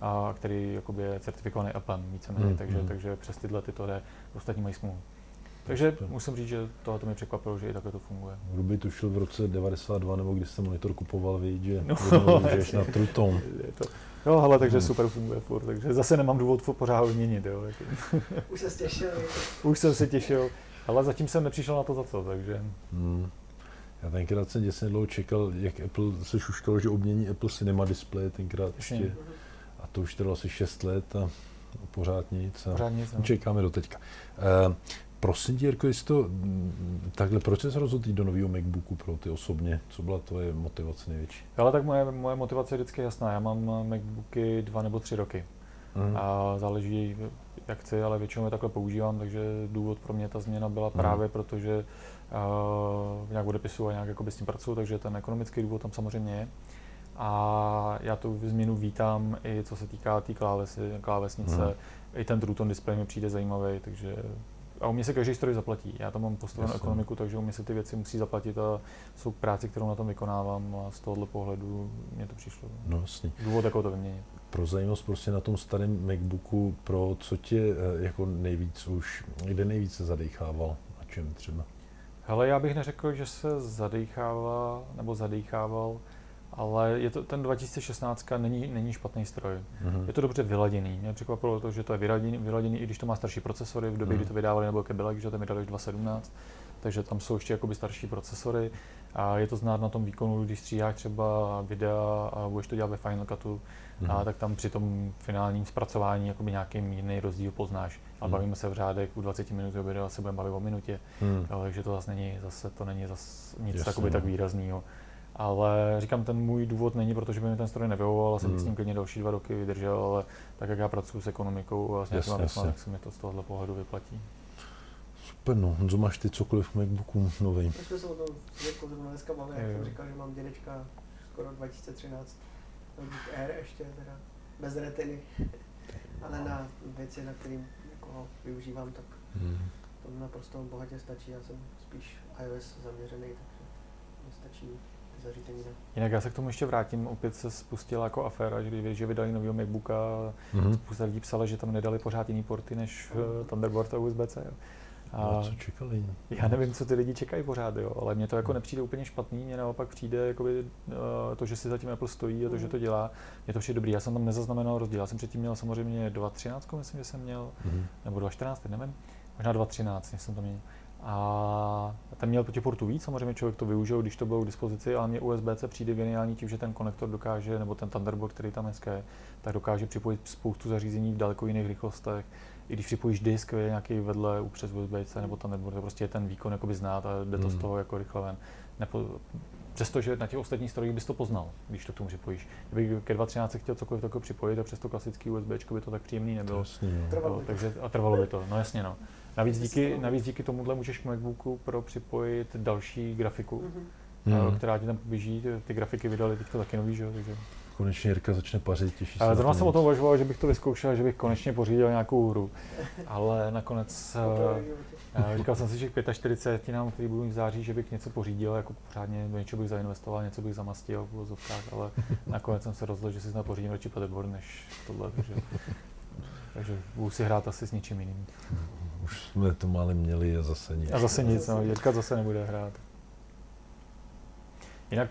a který jakoby je certifikovaný Applem víceméně, hmm. takže, hmm. takže přes tyhle tyto jde, ostatní mají smlouvu. Takže musím říct, že tohle to mě překvapilo, že i takhle to funguje. Kdo by tušil v roce 92, nebo když jste monitor kupoval, vidět, že no, <laughs> na Truton. to, jo, ale takže hmm. super funguje furt, takže zase nemám důvod pořád změnit. Jo. <laughs> Už se těšil. <laughs> Už jsem se těšil, ale zatím jsem nepřišel na to za co, takže... Hmm. Já tenkrát jsem děsně dlouho čekal, jak Apple se šuškalo, že obmění Apple Cinema Display tenkrát ještě. A to už trvalo asi 6 let a pořád nic. A pořád nic no. Čekáme do teďka. Uh, prosím tě, Jirko, jestli to, mm, takhle, proč jsi se rozhodl do nového MacBooku pro ty osobně? Co byla tvoje motivace největší? Ale tak moje, moje motivace je vždycky jasná. Já mám MacBooky dva nebo tři roky. Mm. A záleží, jak chci, ale většinou je takhle používám, takže důvod pro mě ta změna byla mm. právě proto, že uh, nějak odepisu a nějak jako s tím pracuji, takže ten ekonomický důvod tam samozřejmě je. A já tu změnu vítám i co se týká té tý klávesy, klávesnice. Mm. I ten Truton display mi přijde zajímavý, takže a u mě se každý stroj zaplatí. Já tam mám postavenou ekonomiku, takže u mě se ty věci musí zaplatit a jsou práci, kterou na tom vykonávám a z tohohle pohledu mě to přišlo. No jasně. Důvod, jako to vyměnit. Pro zajímavost prostě na tom starém MacBooku Pro, co tě eh, jako nejvíc už, kde nejvíce zadechával, a čem třeba? Hele, já bych neřekl, že se zadechává nebo zadechával, ale je to, ten 2016 není, není špatný stroj. Mm-hmm. Je to dobře vyladěný. Mě překvapilo to, že to je vyladěný, vyladěný i když to má starší procesory. V době, mm-hmm. kdy to vydávali, nebo Kebelek, že to mi dali už 2.17, takže tam jsou ještě jakoby starší procesory. A je to znát na tom výkonu, když stříháš třeba videa a budeš to dělat ve Final Cutu, mm-hmm. a tak tam při tom finálním zpracování jakoby nějaký mírný rozdíl poznáš. A mm. bavíme se v řádech u 20 minut videa se budeme bavit o minutě, mm. takže to zase není, zase to není zase nic Jasně, tak no. výrazného. Ale říkám, ten můj důvod není, protože by mi ten stroj nevyhovoval, asi bych s ním klidně další dva roky vydržel, ale tak jak já pracuji s ekonomikou a s nějakým věcmi, tak se mi to z tohohle pohledu vyplatí. Super, no. Honzo, máš ty cokoliv v MacBooku nový? My jsme se o tom Jirkou zrovna dneska bavili, jak jsem říkal, že mám dědečka skoro 2013, Notebook Air ještě teda, bez retiny, ale na věci, na kterým jako využívám, tak hmm. to naprosto bohatě stačí. Já jsem spíš iOS zaměřený, takže mi stačí zařízení. Ne? Jinak já se k tomu ještě vrátím, opět se spustila jako aféra, že, že vydali nového MacBooka, mm-hmm. spousta lidí psala, že tam nedali pořád jiný porty než mm-hmm. Thunderbolt a USB-C. A no, co čekali? Já nevím, co ty lidi čekají pořád, jo, ale mně to jako nepřijde úplně špatný, mně naopak přijde jakoby, uh, to, že si zatím Apple stojí a to, že to dělá, je to vše dobrý. Já jsem tam nezaznamenal rozdíl. Já jsem předtím měl samozřejmě 2.13, myslím, že jsem měl, mm-hmm. nebo 2.14, nevím, možná 2.13, než jsem to měl. A ten měl těch portů víc, samozřejmě člověk to využil, když to bylo k dispozici, ale mě USB-C přijde geniální tím, že ten konektor dokáže, nebo ten Thunderbolt, který tam dneska je, tak dokáže připojit spoustu zařízení v daleko jiných rychlostech. I když připojíš disk, je nějaký vedle přes USB-C nebo Thunderbolt, to prostě je ten výkon jakoby znát a jde to hmm. z toho jako rychle ven. Nepo, Přestože na těch ostatních strojích bys to poznal, když to k tomu připojíš. Kdyby ke 2.13 chtěl cokoliv takového připojit a přes to klasický USB by to tak příjemný nebylo. Jasně, no. Trvalo takže, a trvalo by to, no jasně no. Navíc díky, navíc díky tomuhle můžeš k MacBooku Pro připojit další grafiku, mm-hmm. která ti tam poběží. Ty, ty grafiky vydali teďka taky nový, že? takže konečně Jirka začne pařit, těší se. Ale zrovna jsem o tom uvažoval, že bych to vyzkoušel, že bych konečně pořídil nějakou hru. Ale nakonec uh, říkal jsem si, že k 45 nám, který budu v září, že bych něco pořídil, jako pořádně do něčeho bych zainvestoval, něco bych zamastil v vozovkách, ale <laughs> nakonec jsem se rozhodl, že si snad pořídím radši Paderborn než tohle. Takže, takže budu si hrát asi s něčím jiným. Už jsme to máli měli a zase nic. A zase nic, no, Jirka zase nebude hrát. Jinak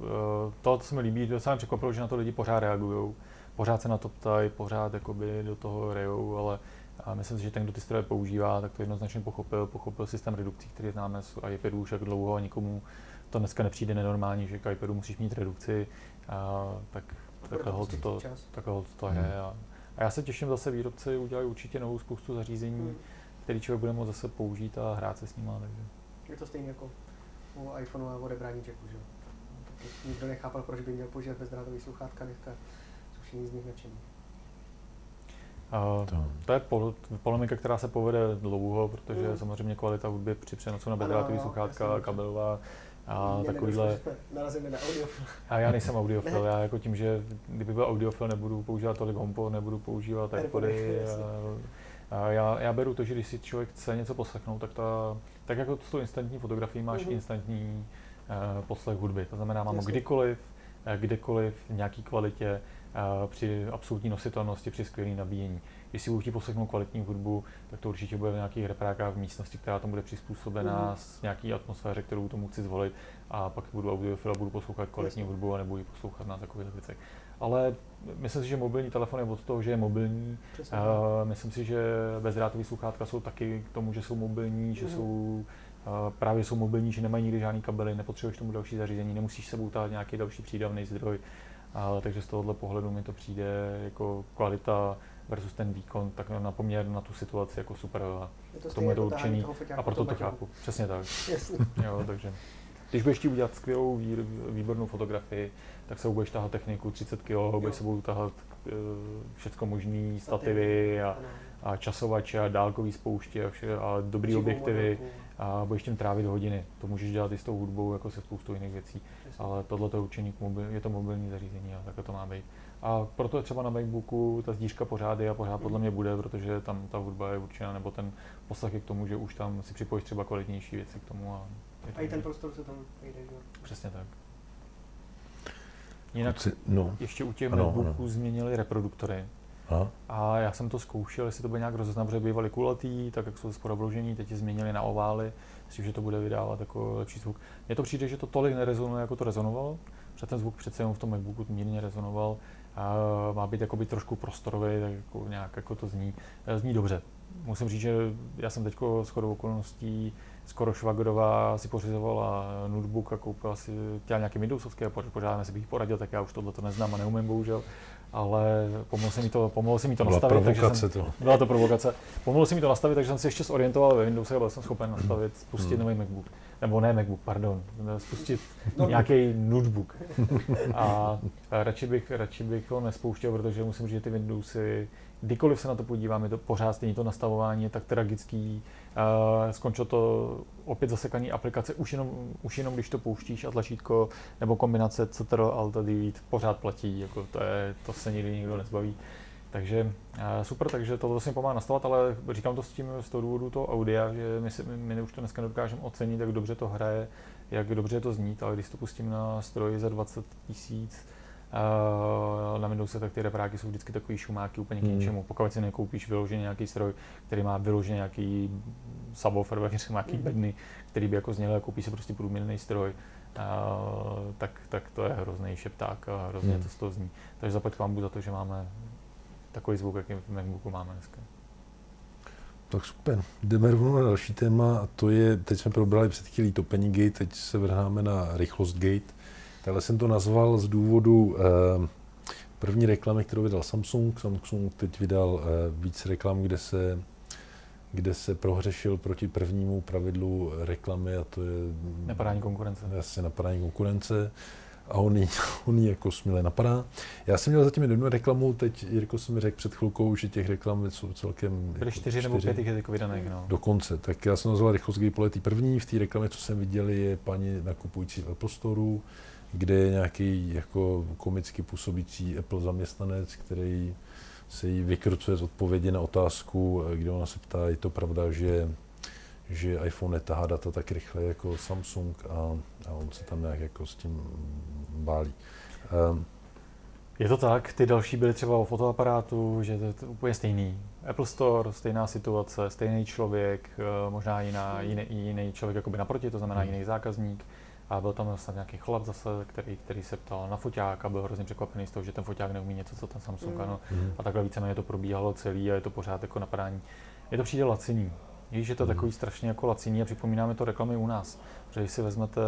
eh, to, co se mi líbí, to se mi překvapilo, že na to lidi pořád reagují, pořád se na to ptají, pořád jakoby do toho rejou, ale a myslím si, že ten, kdo ty stroje používá, tak to jednoznačně pochopil, pochopil systém redukcí, který známe z iPadu už jak dlouho a nikomu to dneska nepřijde nenormální, že k iPadu musíš mít redukci, a, tak takhle to, to, takhle to je. Hmm. A, a já se těším, zase výrobci udělají určitě novou spoustu zařízení, hmm. který člověk bude moct zase použít a hrát se s nimi. Takže. Je to stejně jako u iPhoneu a odebrání jacku, že jo? Nikdo nechápal, proč by měl používat bezdrátový sluchátka, dneska jsou všichni z nich nadšení. Uh, to. to je pol, polemika, která se povede dlouho, protože mm. samozřejmě kvalita hudby při přenosu na bezdrátový sluchátka, kabelová, a takovýhle... <laughs> Narazíme na audiofil. A já nejsem audiofil, já jako tím, že kdyby byl audiofil, nebudu používat tolik HomePod, nebudu používat iPody. A já, já beru to, že když si člověk chce něco poslechnout, tak, ta, tak jako s tou instantní fotografií máš mm-hmm. instantní uh, poslech hudby. To znamená, mám ho kdykoliv, uh, kdekoliv, v nějaké kvalitě při absolutní nositelnosti, při skvělé nabíjení. Jestli budu chtít poslechnout kvalitní hudbu, tak to určitě bude v nějakých reprákách v místnosti, která tam bude přizpůsobená mm. s nějaký atmosféře, kterou tomu chci zvolit a pak budu audiofil a budu poslouchat kvalitní hudbu a nebudu ji poslouchat na takových věcech. Ale myslím si, že mobilní telefon je od toho, že je mobilní. Uh, myslím si, že bezdrátové sluchátka jsou taky k tomu, že jsou mobilní, že mm. jsou Uh, právě jsou mobilní, že nemají nikdy žádný kabely, nepotřebuješ tomu další zařízení, nemusíš sebou tát nějaký další přídavný zdroj. Uh, takže z tohohle pohledu mi to přijde jako kvalita versus ten výkon, tak na poměr na tu situaci jako super. A k tomu je to určený a proto to chápu. Přesně tak. jo, takže když budeš chtít udělat skvělou, výbornou fotografii, tak se budeš tahat techniku 30 kg, budeš se budou tahat uh, všechno možný, stativy a, a časovače a dálkový spouště a, vše, a dobrý objektivy a budeš tím trávit hodiny. To můžeš dělat i s tou hudbou, jako se spoustou jiných věcí, ale tohle to je určený, je to mobilní zařízení a takhle to má být. A proto je třeba na MacBooku ta zdížka pořád je a pořád podle mě bude, protože tam ta hudba je určena, nebo ten poslech je k tomu, že už tam si připojíš třeba kvalitnější věci k tomu. A, a i ten prostor se tam vejde, že Přesně tak. Jinak no. ještě u těch ano, MacBooků ano. změnili reproduktory. Aha. A já jsem to zkoušel, jestli to bude nějak rozeznat, protože bývaly kulatý, tak jak jsou skoro vložení, teď je změnili na ovály, myslím, že to bude vydávat jako lepší zvuk. Mně to přijde, že to tolik nerezonuje, jako to rezonovalo, protože ten zvuk přece jenom v tom MacBooku mírně rezonoval, má být jakoby trošku prostorový, tak jako nějak jako to zní, eh, zní dobře. Musím říct, že já jsem teď skoro okolností skoro Švagrová si pořizovala notebook a koupila si, chtěla nějaký Windowsovský a pořádně si bych poradil, tak já už tohle to neznám a neumím bohužel ale pomohlo se mi to, pomohlo se mi to byla nastavit. Takže jsem, to. Byla to provokace. Pomohlo se mi to nastavit, takže jsem si ještě zorientoval ve Windowse a byl jsem schopen nastavit, spustit hmm. nový MacBook. Nebo ne MacBook, pardon, spustit <laughs> no. nějaký notebook. <laughs> A, radši, bych, radši bych ho nespouštěl, protože musím říct, že ty Windowsy kdykoliv se na to podíváme, to pořád stejně to nastavování je tak tragický. Uh, skončilo to opět zasekaný aplikace, už jenom, už jenom když to pouštíš a tlačítko nebo kombinace Ctrl Alt Delete pořád platí, jako to, je, to se nikdy nikdo nezbaví. Takže uh, super, takže to vlastně pomáhá nastavovat, ale říkám to s tím z toho důvodu toho audia, že my, si, my, my už to dneska nedokážeme ocenit, jak dobře to hraje, jak dobře to zní, ale když to pustím na stroj za 20 tisíc, Uh, na Windowse tak ty repráky jsou vždycky takový šumáky úplně k hmm. ničemu. Pokud si nekoupíš vyloženě nějaký stroj, který má vyloženě nějaký subwoofer, <laughs> nějaký mm. bedny, který by jako zněl, koupíš si prostě průměrný stroj, uh, tak, tak to je hrozný šepták a hrozně hmm. to z toho zní. Takže zaplať vám za to, že máme takový zvuk, jaký v MacBooku máme dneska. Tak super. Jdeme rovnou na další téma a to je, teď jsme probrali před chvílí topení gate, teď se vrháme na rychlost gate. Takhle jsem to nazval z důvodu eh, první reklamy, kterou vydal Samsung. Samsung teď vydal eh, víc reklam, kde se kde se prohřešil proti prvnímu pravidlu reklamy a to je... Napadání konkurence. Jasně, napadání konkurence a on ji, <laughs> on ji jako směle napadá. Já jsem měl zatím jednu reklamu, teď Jirko jsem mi řekl před chvilkou, že těch reklam jsou celkem... Byly čtyři, čtyři nebo pět těch jako vydaných, no. Dokonce. Tak já jsem nazval rychlost Gaypole první. V té reklamě, co jsem viděl, je paní nakupující v prostoru, kde je nějaký jako komicky působící Apple zaměstnanec, který se jí vykrucuje z odpovědi na otázku, kde ona se ptá, je to pravda, že, že iPhone netahá data tak rychle jako Samsung a, a on se tam nějak jako s tím bálí. Um, je to tak, ty další byly třeba o fotoaparátu, že to je to úplně stejný. Apple Store, stejná situace, stejný člověk, eh, možná jiná, jiný, jiný člověk jakoby naproti, to znamená hmm. jiný zákazník. A byl tam zase nějaký chlap zase, který, který se ptal na foťák a byl hrozně překvapený z toho, že ten foťák neumí něco, co ten Samsung, mm. ano. Mm. A takhle víceméně to probíhalo celý a je to pořád jako napadání. Je to přijde laciný. Víš, že to mm. takový strašně jako laciný a připomínáme to reklamy u nás. Protože když si vezmete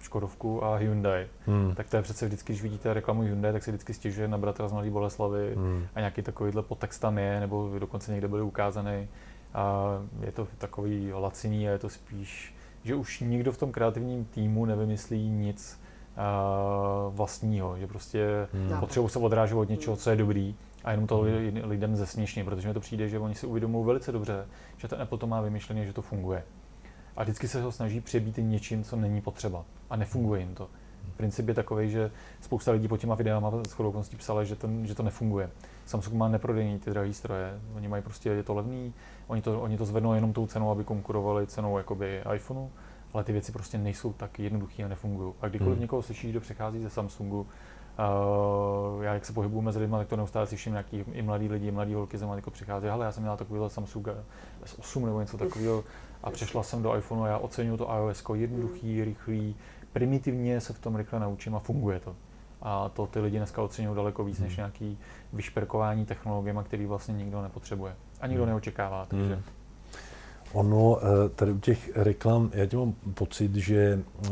Škodovku a Hyundai, mm. tak to je přece vždycky, když vidíte reklamu Hyundai, tak si vždycky stěžuje na bratra z Mladé Boleslavy mm. a nějaký takovýhle podtext tam je, nebo dokonce někde byly ukázaný. A je to takový laciný a je to spíš že už nikdo v tom kreativním týmu nevymyslí nic uh, vlastního, že prostě hmm. potřebují se odrážet od něčeho, co je dobrý a jenom to hmm. lidem zesměšně, protože mi to přijde, že oni si uvědomují velice dobře, že ten Apple to má vymyšlené, že to funguje. A vždycky se ho snaží přebít něčím, co není potřeba. A nefunguje jim to. Princip je takový, že spousta lidí pod těma videama s chodou psala, že, ten, že to nefunguje. Samsung má neprodejní ty drahé stroje, oni mají prostě, je to levný, oni to, oni to zvednou jenom tou cenou, aby konkurovali cenou jakoby iPhoneu, ale ty věci prostě nejsou tak jednoduché a nefungují. A kdykoliv hmm. někoho slyšíš, kdo přechází ze Samsungu, Uh, já jak se pohybuju mezi lidmi, tak to neustále slyším nějaký i mladí lidi, mladí holky mnou jako přichází, ale já jsem měla takovýhle Samsung S8 nebo něco takového a přešla jsem do iPhoneu a já oceňuji to iOS jednoduchý, rychlý, primitivně se v tom rychle naučím a funguje to. A to ty lidi dneska oceňují daleko víc, než hmm. nějaký vyšperkování technologiemi, který vlastně nikdo nepotřebuje a nikdo hmm. neočekává. Takže. Hmm. Ono, eh, tady u těch reklam, já tě mám pocit, že, eh,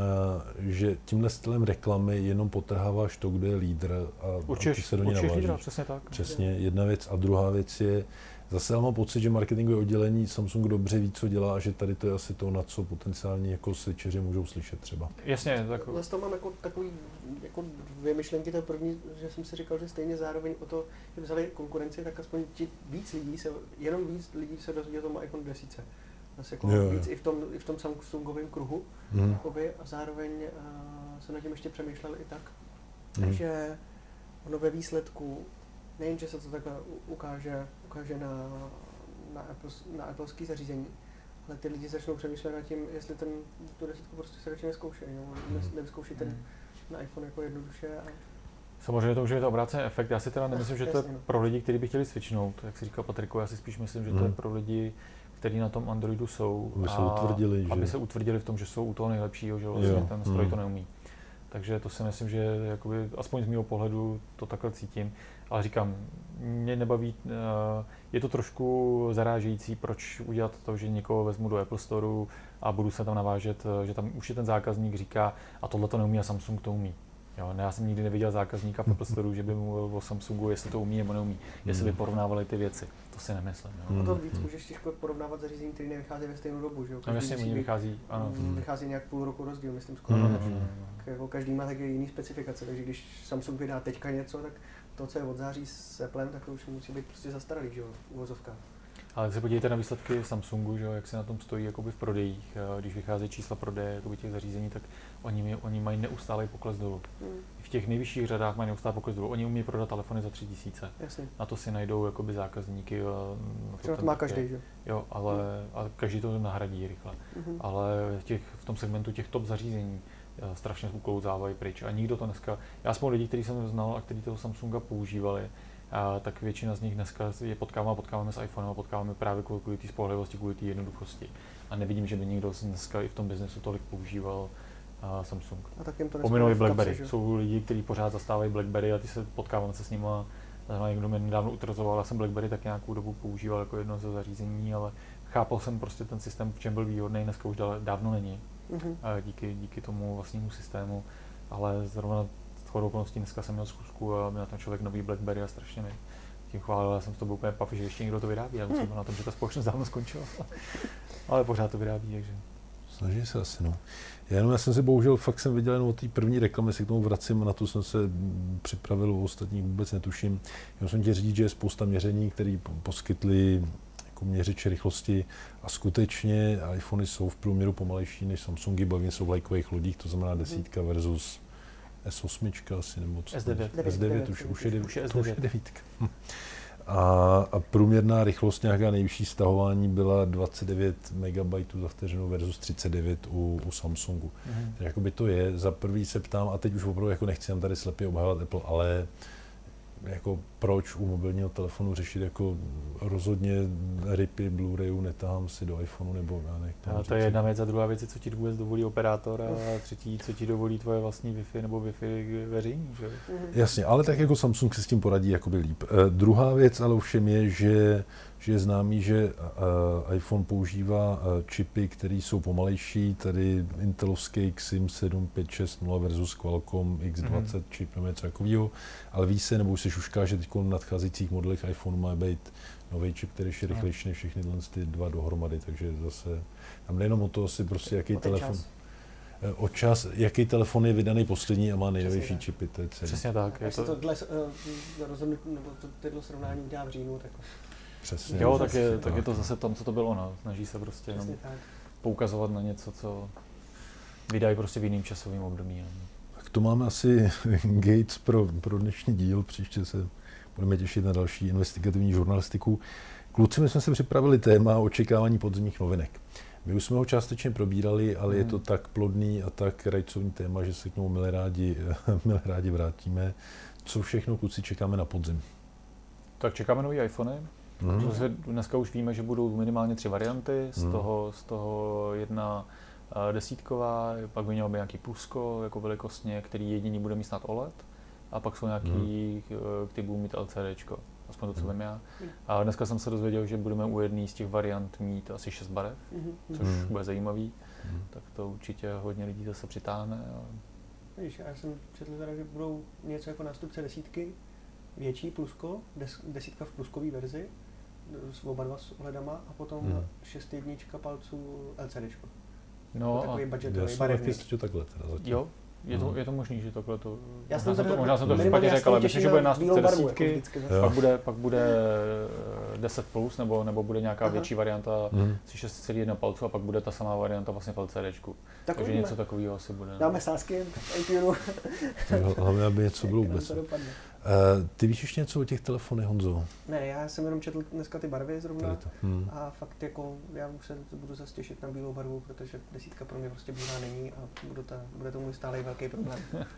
že tímhle stylem reklamy jenom potrháváš to, kde je lídr a, určitě, a ty se do něj navážíš. Lídra, přesně tak. Přesně, jedna věc. A druhá věc je, Zase mám pocit, že marketingové oddělení Samsung dobře ví, co dělá a že tady to je asi to, na co potenciální jako switcheři můžou slyšet třeba. Jasně. Tak... Dnes to mám jako takový jako dvě myšlenky. To první, že jsem si říkal, že stejně zároveň o to, že vzali konkurenci, tak aspoň ti víc lidí se, jenom víc lidí se dozví o tom iPhone 10. Zase jako jo, víc jo. i v tom, i v tom Samsungovém kruhu. Mm. Jakoby, a zároveň uh, jsem nad tím ještě přemýšlel i tak, mm. že ono ve výsledku nejen, že se to takhle ukáže, ukáže na, na, Apple, na Appleské zařízení, ale ty lidi začnou přemýšlet nad tím, jestli ten, tu desítku prostě se radši neskouší, nebo mm. neskouší ten mm. na iPhone jako jednoduše. A... Samozřejmě to může být obrácený efekt. Já si teda nemyslím, že to je no. pro lidi, kteří by chtěli switchnout, jak si říkal Patriku, já si spíš myslím, že to je mm. pro lidi, kteří na tom Androidu jsou. Aby se utvrdili, aby že? se utvrdili v tom, že jsou u toho nejlepšího, že vlastně jo. ten stroj mm. to neumí. Takže to si myslím, že jakoby, aspoň z mého pohledu to takhle cítím. Ale říkám, mě nebaví, eh, je to trošku zarážející, proč udělat to, že někoho vezmu do Apple Store a budu se tam navážet, eh, že tam už je ten zákazník říká, a tohle to neumí a Samsung to umí. Jo, já jsem nikdy neviděl zákazníka v Apple Store, že by mluvil o Samsungu, jestli to umí nebo neumí, jestli by hmm. porovnávali ty věci. To si nemyslím. Jo. No to víc můžeš těžko porovnávat zařízení, které nevychází ve stejnou dobu. Že jo? no jasně, oni vychází, ano. Vychází nějak půl roku rozdíl, myslím skoro. Mm, mm, mm. Jako každý má také jiný specifikace, takže když Samsung vydá teďka něco, tak to, co je od září s Applem, tak to už musí být prostě zastaralý, že jo, v uvozovkách. Ale se podívejte na výsledky Samsungu, že jo, jak se na tom stojí jakoby v prodejích. Když vycházejí čísla prodeje jakoby těch zařízení, tak oni, oni mají neustálý pokles dolů. Hmm. V těch nejvyšších řadách mají neustálý pokles dolů. Oni umí prodat telefony za tři tisíce. Na to si najdou jakoby zákazníky. Eh, to, to má každý, že? Jo, ale hmm. a každý to nahradí rychle. Hmm. Ale těch, v tom segmentu těch top zařízení strašně uklouzávají pryč. A nikdo to dneska, já jsem lidí, kteří jsem znal a kteří toho Samsunga používali, a tak většina z nich dneska je potkáváme, potkáváme s iPhonem a potkáváme právě kvůli, kvůli té spolehlivosti, kvůli té jednoduchosti. A nevidím, že by někdo dneska i v tom biznesu tolik používal uh, Samsung. A tak jim to Pominuli BlackBerry. Kapsi, Jsou lidi, kteří pořád zastávají BlackBerry a ty se potkávám se s nimi. Někdo mě nedávno utrzoval, já jsem BlackBerry tak nějakou dobu používal jako jedno ze zařízení, ale chápal jsem prostě ten systém, v čem byl výhodný, dneska už dávno není. Mm-hmm. Díky, díky tomu vlastnímu systému, ale zrovna chodou okolností dneska jsem měl zkusku a měl tam člověk nový BlackBerry a strašně mi tím chválil. Já jsem s to byl úplně pav, že ještě někdo to vyrábí. Já myslím na tom, že ta společnost dávno skončila. <laughs> Ale pořád to vyrábí, takže. Snaží se asi, no. Já jenom já jsem si bohužel, fakt jsem viděl jenom o té první reklamy, si k tomu vracím, na to jsem se připravil, o ostatní vůbec netuším. Já jsem ti říct, že je spousta měření, které poskytly jako měřiče rychlosti a skutečně iPhony jsou v průměru pomalejší než Samsungy, bavím se o lajkových lodích, to znamená desítka versus s8 asi, nebo co? S9. S9, už, už, je, už, je S9. Už je devítka. <laughs> A, a průměrná rychlost nějaká nejvyšší stahování byla 29 MB za vteřinu versus 39 u, u Samsungu. Mm-hmm. Takže jakoby to je, za prvý se ptám, a teď už opravdu jako nechci tam tady slepě obhajovat Apple, ale jako proč u mobilního telefonu řešit jako rozhodně ripy Blu-rayu netahám si do iPhoneu nebo já ne, a to je jedna věc a druhá věc je, co ti vůbec dovolí operátor a třetí, co ti dovolí tvoje vlastní Wi-Fi nebo Wi-Fi veřejný, že? Mhm. Jasně, ale tak jako Samsung se s tím poradí jakoby líp. Uh, druhá věc ale ovšem je, že že je známý, že uh, iPhone používá uh, čipy, které jsou pomalejší, tady Intelovský XIM 7560 versus Qualcomm X20 mm-hmm. čip nebo něco takového, ale ví se, nebo už se šušká, že teď v nadcházejících modelech iPhone má být nový čip, který je rychlejší než všechny ty dva dohromady, takže zase tam nejenom o to asi prostě, jaký telefon. Čas eh, o čas, jaký telefon je vydaný poslední a má nejnovější čipy, to je celý. Přesně tak. Je to... tohle uh, rozhodnutí, nebo to, tohle srovnání udělá v říjnu, tak Přesně. Jo, tak je, tak je to zase tom, co to bylo. No. Snaží se prostě jenom poukazovat na něco, co vydají prostě v jiným časovým období. No. Tak to máme asi <laughs> Gates pro, pro dnešní díl. Příště se budeme těšit na další investigativní žurnalistiku. Kluci, my jsme si připravili téma očekávání podzimních novinek. My už jsme ho částečně probírali, ale hmm. je to hmm. tak plodný a tak rajcovní téma, že se k němu milé rádi, <laughs> milé rádi vrátíme. Co všechno, kluci, čekáme na podzim? Tak čekáme nový iPhony. Hmm. Dneska už víme, že budou minimálně tři varianty, z, hmm. toho, z toho jedna eh, desítková, pak by mělo být nějaký plusko jako velikostně, který jediný bude mít snad OLED a pak jsou nějaký, hmm. Eh, který budou mít LCD, aspoň to, co hmm. vím já. A dneska jsem se dozvěděl, že budeme u jedné z těch variant mít asi šest barev, hmm. což hmm. bude zajímavý, hmm. tak to určitě hodně lidí zase přitáhne. A... Víš, já jsem četl teda, že budou něco jako nástupce desítky, větší plusko, des, desítka v pluskové verzi, s oba dva s ohledama a potom hmm. šest jednička palců LCD. No, takový budgetový, barevný. takhle teda zatím. Jo, je to, hmm. je to možný, že takhle to... Já možná, jsem to, možná jsem to špatně řekl, ale myslím, že bude nástupce desítky, jako pak bude, pak bude 10 eh, plus, nebo, nebo bude nějaká Aha. větší varianta hmm. 6,1 palců a pak bude ta samá varianta vlastně v LCDčku. Tak Takže něco takového asi bude. Dáme sásky APU. Hlavně, aby něco bylo vůbec. Uh, ty víš ještě něco o těch telefonech, Honzo? Ne, já jsem jenom četl dneska ty barvy zrovna hmm. a fakt jako já už se budu zase těšit na bílou barvu, protože desítka pro mě prostě bílá není a budu ta, bude to můj stále velký problém. <laughs>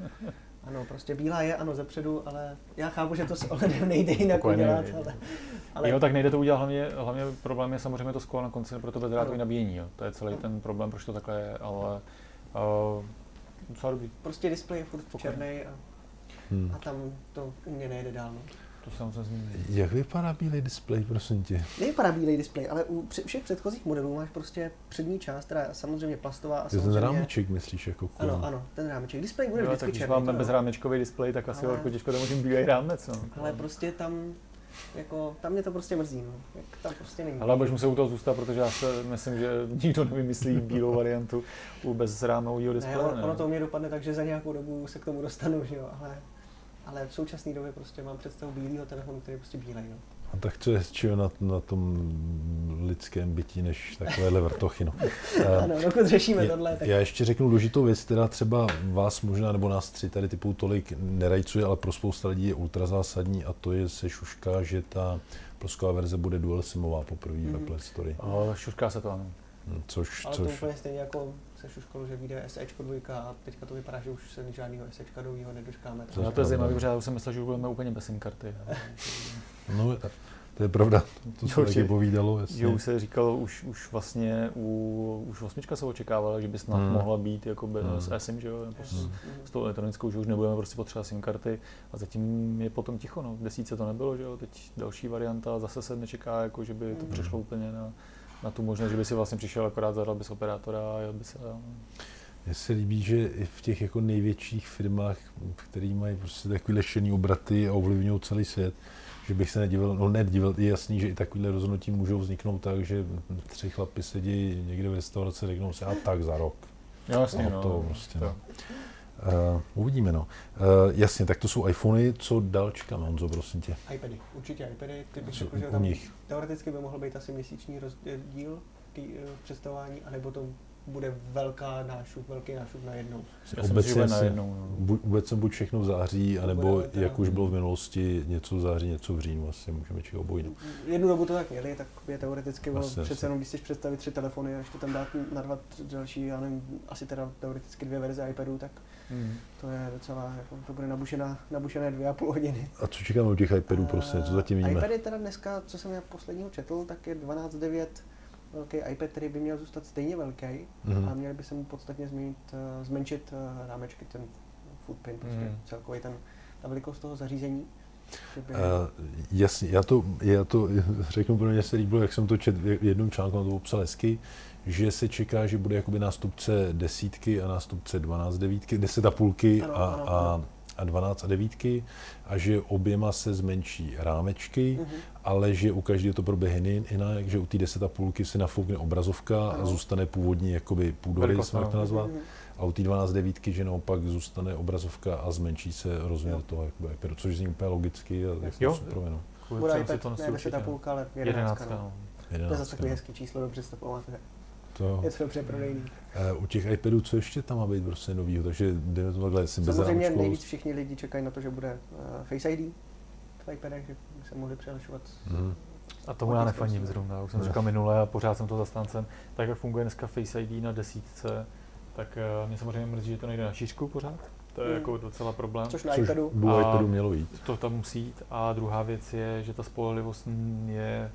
Ano, prostě bílá je, ano, zepředu, ale já chápu, že to s ohledem nejde jinak udělat, ale, ale... Jo, tak nejde to udělat, hlavně, hlavně problém je samozřejmě to sklo na konci, proto bezdrátový nabíjení, jo. to je celý ten problém, proč to takhle je, ale uh, docela dobrý. Prostě displej je furt černý a Hmm. A tam to u mě nejde dál. No. To zmínil. Jak vypadá bílý displej, prosím tě? Nevypadá bílý displej, ale u všech předchozích modelů máš prostě přední část, která je samozřejmě plastová a samozřejmě... ten rámeček myslíš jako kolem. Ano, ano, ten rámeček. Displej bude jo, vždycky tak černý. Když máme bezrámečkový displej, tak asi ale... těžko tam můžeme bílý rámec. No. Ale prostě tam jako, tam mě to prostě mrzí, no. Jak tam prostě není. Ale budeš muset u toho zůstat, protože já se myslím, že <laughs> nikdo nevymyslí bílou variantu u bezrámového displeje. Ne, ono, ono to u mě dopadne tak, že za nějakou dobu se k tomu dostanu, že jo, ale ale v současné době prostě mám představu bílého telefonu, který je prostě bílej. No. A tak co je hezčího na, na tom lidském bytí, než takovéhle vrtochy. No. <laughs> ano, dokud řešíme tohle. Tak... Já ještě řeknu důležitou věc, která třeba vás možná, nebo nás tři tady typu tolik nerajcuje, ale pro spousta lidí je ultra zásadní a to je se šuška, že ta plusková verze bude dual simová poprvé mm-hmm. ve Play Store. šušká se to, ano. Což, ale což... to úplně stejně jako se šuškalo, že vyjde SEčko 2 a teďka to vypadá, že už se žádného SEčka nového nedočkáme. To, to je zajímavé, protože já už jsem myslel, že už budeme úplně bez SIM karty. no, to je pravda, to se taky povídalo. Jasně. Že už se říkalo, už, už vlastně u, už osmička se očekávala, že by snad hmm. mohla být jako hmm. s eSIM, že jo, nebo hmm. s, s tou elektronickou, že už nebudeme prostě potřebovat SIM karty a zatím je potom ticho, no. V desíce to nebylo, že jo, teď další varianta, zase se nečeká, jako, že by to hmm. přešlo úplně na, na tu možnost, že by si vlastně přišel akorát zadal bys operátora a jel by se. Mně se líbí, že i v těch jako největších firmách, které mají prostě takové lešený obraty a ovlivňují celý svět, že bych se nedivil, no nedivil, je jasný, že i takovéhle rozhodnutí můžou vzniknout tak, že tři chlapi sedí někde v restauraci, řeknou si, a tak za rok. Jasně, no, to prostě, no. Uh, uvidíme, no. Uh, jasně, tak to jsou iPhony, co dál čekáme, Honzo, prosím tě? iPady, určitě iPady, ty bych řekl, že tam nich. teoreticky by mohl být asi měsíční rozdíl k uh, představování, anebo to bude velká nášup, velký nášup najednou. Obecně na jednou, no. bu, vůbec buď všechno v září, anebo jak už bylo v minulosti, něco v září, něco v říjnu, asi můžeme čekat obojí. No. Jednu dobu to tak měli, tak je teoreticky asi, přece jenom, když chceš představit tři telefony a ještě tam dát narvat další, já nevím, asi teda teoreticky dvě verze iPadu, tak Hmm. To je docela, jako, to bude nabušená, nabušené dvě a půl hodiny. A co čekáme u těch iPadů, prostě, co zatím vidíme? iPady teda dneska, co jsem já posledního četl, tak je 12.9 velký iPad, který by měl zůstat stejně velký mm-hmm. a měli by se mu podstatně změnit, uh, zmenšit uh, rámečky, ten footprint, prostě mm. celkový ten, ta velikost toho zařízení. By... Uh, jasně, já to, já to <laughs> řeknu, pro mě se líbilo, jak jsem to četl v jednom článku, to popsal hezky, že se čeká, že bude jakoby nástupce desítky a nástupce 12 devítky, deset a půlky ano, a, ano, a, a 12 a devítky a že oběma se zmenší rámečky, uh-huh. ale že u každého to proběhne jinak, že u té deset a půlky se nafoukne obrazovka ano. a zůstane původní jakoby půdorys, jak to nazvat. Uh-huh. A u té 12 devítky, že naopak zůstane obrazovka a zmenší se rozměr jo. toho, jakoby, což zní úplně logicky a jak to super. No. Bude iPad ne 10 a půlka, ale 11. 11 no. 11, to je zase takový hezký číslo, dobře si to pamatuje. To, je to dobře prodejný. Uh, u těch iPadů, co ještě tam má být prostě novýho, takže jdeme to takhle si bez Samozřejmě nejvíc všichni lidi čekají na to, že bude uh, Face ID v iPadech, že by se mohli přihlašovat mm. A tomu já nefaním zrovna, už jsem ne. říkal minule a pořád jsem to zastáncem. Tak jak funguje dneska Face ID na desítce, tak uh, mě samozřejmě mrzí, že to nejde na šířku pořád. To je hmm. jako docela problém. Což na iPadu. Což by iPadu mělo jít. To tam musí jít. A druhá věc je, že ta spolehlivost je...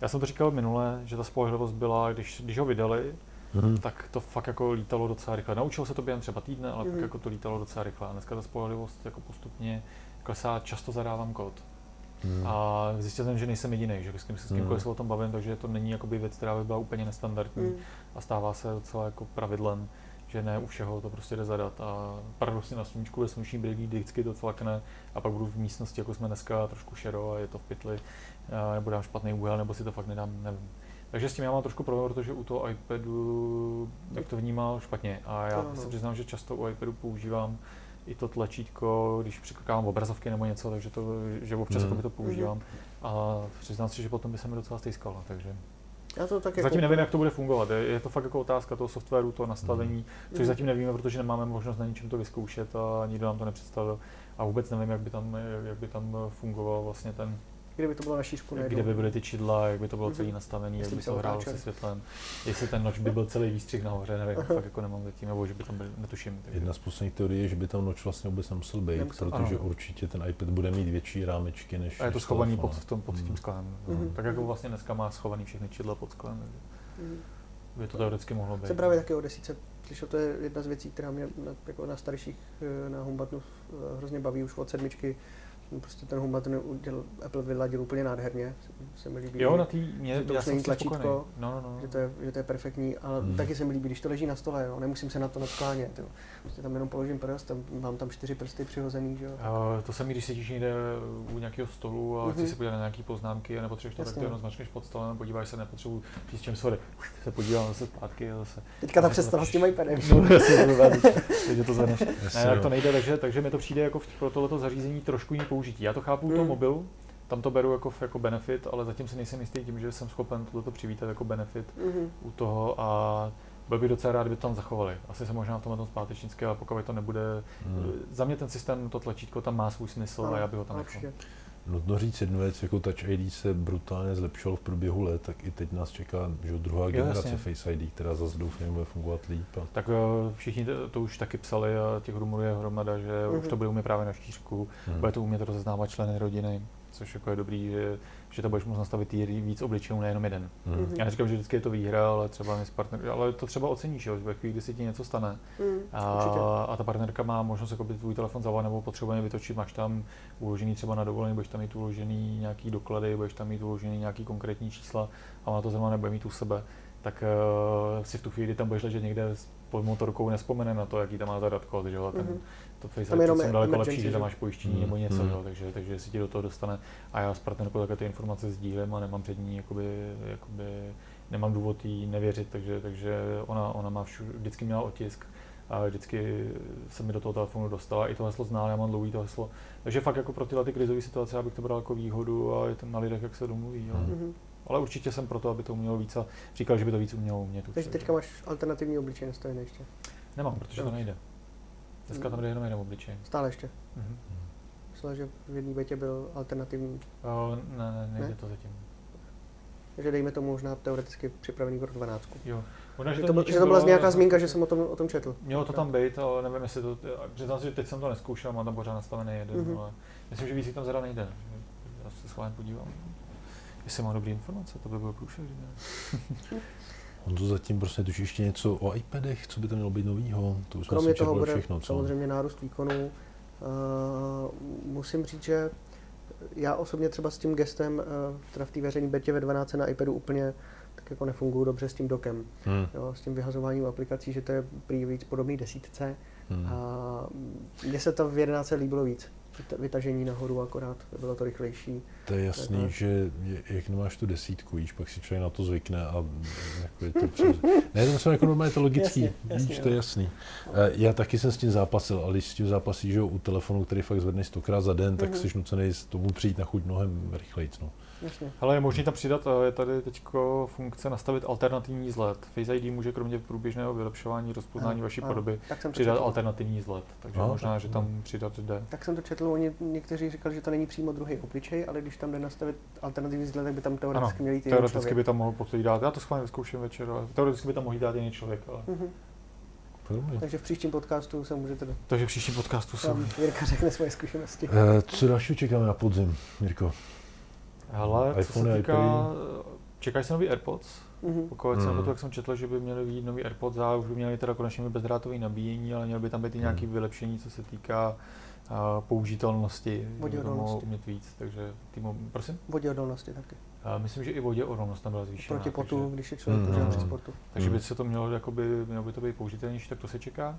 Já jsem to říkal minule, že ta spolehlivost byla, když, když ho vydali, hmm. tak to fakt jako lítalo docela rychle. Naučil se to během třeba týdne, ale hmm. pak jako to lítalo docela rychle. A dneska ta spolehlivost jako postupně klesá, často zadávám kód. Hmm. A zjistil jsem, že nejsem jediný, že s, kým, s kýmkoliv hmm. se o tom bavím, takže to není jakoby věc, která by byla úplně nestandardní hmm. a stává se docela jako pravidlem, že ne u všeho to prostě jde zadat. A paradoxně na sluníčku ve sluneční brýlí vždycky to cvakne a pak budu v místnosti, jako jsme dneska, trošku šero a je to v pytli, nebo dám špatný úhel, nebo si to fakt nedám, nevím. Takže s tím já mám trošku problém, protože u toho iPadu, jak to vnímal, špatně. A já se přiznám, že často u iPadu používám i to tlačítko, když přiklikávám obrazovky nebo něco, takže to, že občas mm. to používám. Mm. A přiznám si, že potom by se mi docela stejskalo, takže já to tak jako- zatím jako... nevím, jak to bude fungovat. Je, je to fakt jako otázka toho softwaru, toho nastavení, mm. což mm. zatím nevíme, protože nemáme možnost na ničem to vyzkoušet a nikdo nám to nepředstavil. A vůbec nevím, jak by tam, jak by tam fungoval vlastně ten kde by to bylo na šířku najednou. Kde by byly ty čidla, jak by to bylo celý mhm. nastavený, jak by to hrálo se světlem. Jestli ten noč by byl celý výstřih nahoře, nevím, Aha. fakt jako nemám zatím, nebo že by tam byl, netuším. Takže. Jedna z posledních teorií je, že by tam noč vlastně vůbec nemusel být, nemusel. protože ano. určitě ten iPad bude mít větší rámečky než A je to schovaný pod, v tom, pod tím mhm. sklem. Mm. Tak jako vlastně dneska má schovaný všechny čidla pod sklem. Takže. Mm by to teoreticky mohlo být. Se právě taky o desíce slyšel, to je jedna z věcí, která mě na, jako na starších eh, na Humbatu eh, hrozně baví už od sedmičky, prostě ten home button udělal, Apple vyladil úplně nádherně, se, mi líbí. Jo, na tý, mě, že to já není tlačítko, no, no, no. Že, to je, že to je perfektní, ale hmm. taky se mi líbí, když to leží na stole, jo, nemusím se na to nadklánět, jo. Prostě tam jenom položím prst, tam, mám tam čtyři prsty přihozený, že jo. Uh, to se mi, když sedíš někde u nějakého stolu a mm-hmm. chci si podívat na nějaké poznámky a nepotřebuješ to, tak ty jenom zmačkneš pod stolem, podíváš se, nepotřebuji přijít čem sorry, se podívám zase zpátky a zase. Teďka ta představa s tím iPadem. No, takže <laughs> to zvedneš. Ne, tak to nejde, takže, takže mi to přijde jako pro tohleto zařízení trošku jiný použití. Já to chápu u toho hmm. mobilu, tam to beru jako, jako benefit, ale zatím si nejsem jistý tím, že jsem schopen toto přivítat jako benefit mm-hmm. u toho a byl bych docela rád, kdyby to tam zachovali. Asi se možná v tomhle tom zpátečnické, ale pokud to nebude, mm. za mě ten systém, to tlačítko tam má svůj smysl no, a já bych ho tam nechal. Nutno říct jednu věc, jako Touch ID se brutálně zlepšilo v průběhu let, tak i teď nás čeká že druhá jo, generace jasně. Face ID, která zase doufám bude fungovat líp. A... Tak všichni to, to, už taky psali a těch rumorů je hromada, že mm-hmm. už to bude umět právě na štířku, mm. bude to umět rozeznávat členy rodiny což jako je dobrý, že, že to budeš moct nastavit víc obličejů, nejenom jeden. Mm. Já neříkám, že vždycky je to výhra, ale třeba s partner, ale to třeba oceníš, že ve chvíli, kdy se ti něco stane mm, a, a, ta partnerka má možnost jako tvůj telefon zavolat nebo potřebuje vytočit, máš tam uložený třeba na dovolení, budeš tam mít uložený nějaký doklady, budeš tam mít uložený nějaký konkrétní čísla a ona to zrovna nebude mít u sebe, tak uh, si v tu chvíli tam budeš ležet někde pod motorkou nespomene na to, jaký tam má zadat kód, že jo, ten, mm-hmm. To Face ID je daleko lepší, že tam máš pojištění mm-hmm. nebo něco, mm-hmm. jo, takže, takže si ti do toho dostane a já s partnerkou také ty informace sdílím a nemám před ní, jakoby, jakoby, nemám důvod jí nevěřit, takže, takže ona, ona má všu, vždycky měla otisk, a vždycky se mi do toho telefonu dostala. I to heslo zná, já mám dlouhý to heslo. Takže fakt jako pro tyhle ty krizové situace, abych to bral jako výhodu a je to na lidech, jak se domluví. Jo. Mm-hmm. Ale určitě jsem proto, aby to umělo víc a říkal, že by to víc umělo umět. Takže teďka máš alternativní obličej nastavený ještě? Nemám, protože no. to nejde. Dneska tam jde jenom jeden obličej. Stále ještě? Mm-hmm. Myslel, že v jedné betě byl alternativní. O, ne, ne, nejde ne? to zatím. Takže dejme tomu možná teoreticky připravený pro 12. Jo. Možná, že, to, to, že to byla nějaká zmínka, že jsem o tom, o tom četl. Mělo to tam být, ale nevím, jestli to, přiznám se, že teď jsem to neskoušel, mám tam pořád nastavený jeden, mm-hmm. ale myslím, že víc tam zada nejde. Já se schválně podívám. Jestli má dobré informace, to by bylo průšvih. <laughs> On to zatím prostě tuší ještě něco o iPadech, co by to mělo být novýho? To už Kromě toho bude všechno, co? samozřejmě nárůst výkonu. Uh, musím říct, že já osobně třeba s tím gestem, uh, teda v té veřejné betě ve 12 na iPadu úplně tak jako nefungují dobře s tím dokem. Hmm. Jo, s tím vyhazováním aplikací, že to je prý víc podobný desítce. Hmm. A mně se to v 11 líbilo víc vytažení nahoru akorát, bylo to rychlejší. To je jasný, tak, že jak nemáš tu desítku, víš, pak si člověk na to zvykne a jako je to přes... <laughs> Ne, to myslím jako normálně to logický, jasně, jasně, víš, to je jasný. No. Já taky jsem s tím zápasil, ale když s tím zápasíš že u telefonu, který fakt zvedneš stokrát za den, tak mm-hmm. jsi nucený tomu přijít na chuť mnohem rychleji. No. Jasně. Ale je možné tam přidat, eh, je tady teď funkce nastavit alternativní vzhled. Face ID může kromě průběžného vylepšování rozpoznání vaší podoby přidat četl. alternativní vzhled. Takže no, možná, že tam přidat jde. Tak jsem to četl oni někteří říkali, že to není přímo druhý obličej, ale když tam jde nastavit alternativní vzhled, tak by tam teoreticky ano, měl jít teoreticky člověk. by tam mohl pokud dát, já to schválně vyzkouším večer, ale teoreticky by tam mohl dát jiný člověk. Ale... Mm-hmm. Takže v příštím podcastu se můžete... Do... Takže v příštím podcastu se... Jirka řekne svoje zkušenosti. Uh, co dalšího čekáme na podzim, Jirko? Hele, co se týká... Čekají se nový AirPods, Mm-hmm. Pokud mm. jsem to, jak jsem četl, že by měly být nový AirPods a už by měly teda konečně bezdrátové nabíjení, ale měly by tam být i mm. nějaké vylepšení, co se týká uh, použitelnosti. Voděodolnosti. umět víc, takže týmu, prosím? Voděodolnosti taky. Uh, myslím, že i voděodolnost tam byla zvýšená. Proti potu, takže, když je člověk mm. při sportu. Takže mm. by se to mělo, jakoby, mělo by to být použitelnější, tak to se čeká.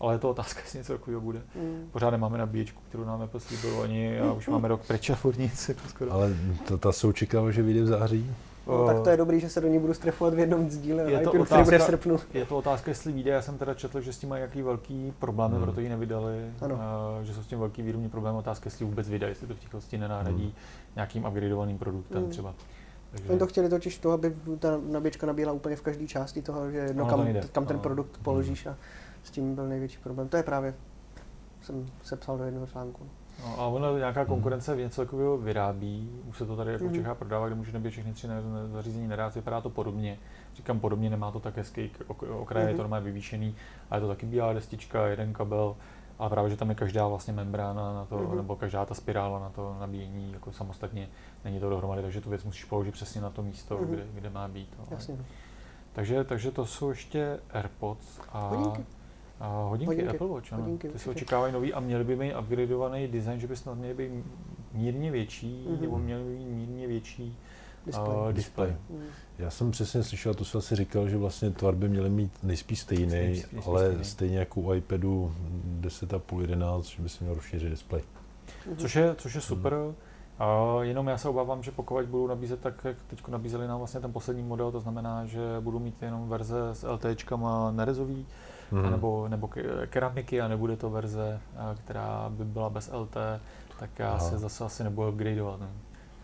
Ale je to otázka, jestli něco takového bude. Mm. Pořád nemáme nabíječku, kterou nám Apple slíbil ani a už máme rok pryč a furt nic. Jako skoro. Ale to, ta se očekává, že vyjde v září? No, tak to je dobrý, že se do ní budu strefovat v jednom z díle je to iPadu, otázka, bude v srpnu. Je to otázka, jestli vyjde. Já jsem teda četl, že s tím mají jaký velký problémy, hmm. proto ji nevydali. Ano. A, že jsou s tím velký výrobní problém. Otázka, jestli vůbec vydají, jestli to v tichosti nenahradí hmm. nějakým upgradeovaným produktem hmm. třeba. Takže... Oni to chtěli totiž to, aby ta nabíječka nabíjela úplně v každé části toho, že jedno, kam, kam ten produkt hmm. položíš a s tím byl největší problém. To je právě, jsem sepsal do jednoho článku. No a ono nějaká hmm. konkurence hmm. něco takového vyrábí, už se to tady jako v hmm. Čechách prodává, kde může nabít všechny tři zařízení naraz, vypadá to podobně. Říkám podobně, nemá to tak hezký okraj, mm-hmm. je to normálně vyvýšený, ale je to taky bílá destička, jeden kabel, a právě, že tam je každá vlastně membrána na to, mm-hmm. nebo každá ta spirála na to nabíjení jako samostatně, není to dohromady, takže tu věc musíš položit přesně na to místo, mm-hmm. kde, kde má být. Ale. Jasně. Takže, takže to jsou ještě AirPods a... Hodinky. A hodinky, hodinky Apple Watch, ano. Hodinky, Ty se očekávají nový a měly by mít upgradeovaný design, že by snad měly být mírně větší, mm-hmm. nebo měly být mírně větší display. Uh, display. Mm. Já jsem přesně slyšel, to jsem asi říkal, že vlastně tvar by měly mít nejspíš stejný, nejspíš, ale stejný. stejně jako u iPadu 10,5, 11, že by se měl rozšířit display. Mm-hmm. Což, je, což je super. Mm. A jenom já se obávám, že pokud budou nabízet tak, jak teď nabízeli nám vlastně ten poslední model, to znamená, že budou mít jenom verze s LTčkama nerezový, mm-hmm. nebo, nebo keramiky a nebude to verze, která by byla bez LT, tak já Aha. se zase asi nebudu upgradeovat. Ne?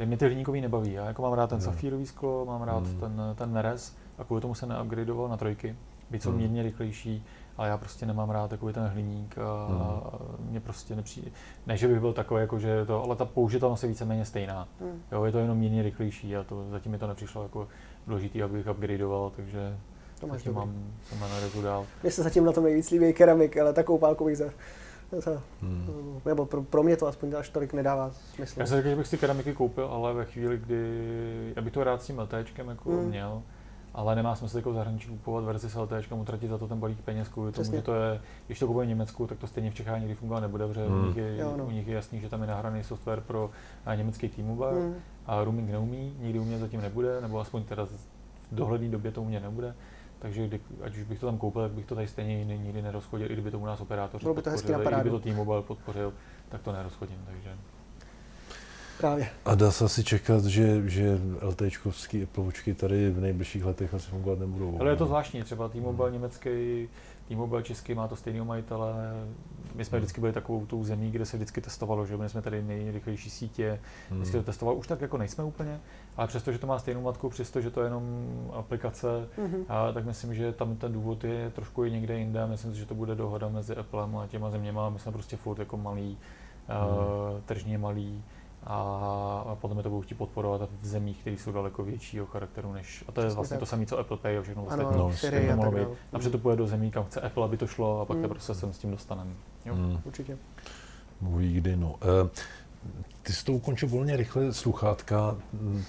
Mě ty hliníkový nebaví. Já jako mám rád ten mm. safírový sklo, mám rád mm. ten, ten nerez a kvůli tomu se neupgradeoval na trojky. Byť jsou mm. mírně rychlejší, ale já prostě nemám rád takový ten hliník a, mm. a mě prostě nepřijde. Ne, že bych byl takový, jako že to, ale ta použitelnost je víceméně stejná. Mm. Jo, je to jenom mírně rychlejší a to zatím mi to nepřišlo jako důležitý, abych upgradeoval, takže to máš zatím mám, jsem na nerezu dál. Mně se zatím na tom nejvíc líbí keramik, ale takovou pálku bych za, Hmm. Nebo pro, pro mě to aspoň až tolik nedává smysl. Já jsem řekl, že bych si keramiky koupil, ale ve chvíli, kdy já bych to rád s tím LTčkem jako hmm. měl, ale nemá smysl jako v zahraničí kupovat verzi s LTčkem, utratit za to ten balík peněz kvůli tomu, že to je, když to kupuje v Německu, tak to stejně v Čechách nikdy fungovat nebude, protože hmm. u, nich je, jo, no. u nich je jasný, že tam je nahraný software pro německý T-Mobile hmm. a roaming neumí, nikdy u mě zatím nebude, nebo aspoň teda v dohledné době to u mě nebude. Takže kdy, ať už bych to tam koupil, tak bych to tady stejně nikdy nerozchodil, i kdyby to u nás operátoři Bylo by to podpořili, i kdyby to T-Mobile podpořil, tak to nerozchodím. Takže. Právě. A dá se asi čekat, že, že LTčkovský Apple tady v nejbližších letech asi fungovat nebudou. Ale je to zvláštní, třeba T-Mobile hmm. německý, T-Mobile český má to stejného majitele. My jsme hmm. vždycky byli takovou tou zemí, kde se vždycky testovalo, že my jsme tady nejrychlejší sítě, hmm. vždycky to testoval, už tak jako nejsme úplně, ale přesto, že to má stejnou matku, přesto, že to je jenom aplikace, mm-hmm. a, tak myslím, že tam ten důvod je trošku i někde jinde. Myslím si, že to bude dohoda mezi Applem a těma zeměma. My jsme prostě furt jako malý, mm. uh, tržně malý a, a potom je to budou chtít podporovat v zemích, které jsou daleko většího charakteru než. A to je Přesně vlastně tak. to samé, co Apple Pay a všechno ano, ostatní. No, mohlo být. Napřed to půjde do zemí, kam chce Apple, aby to šlo a pak mm. teprve se s tím dostaneme. Jo, mm. určitě. Mluví kdy, no. Uh, ty jsi to ukončil volně rychle sluchátka,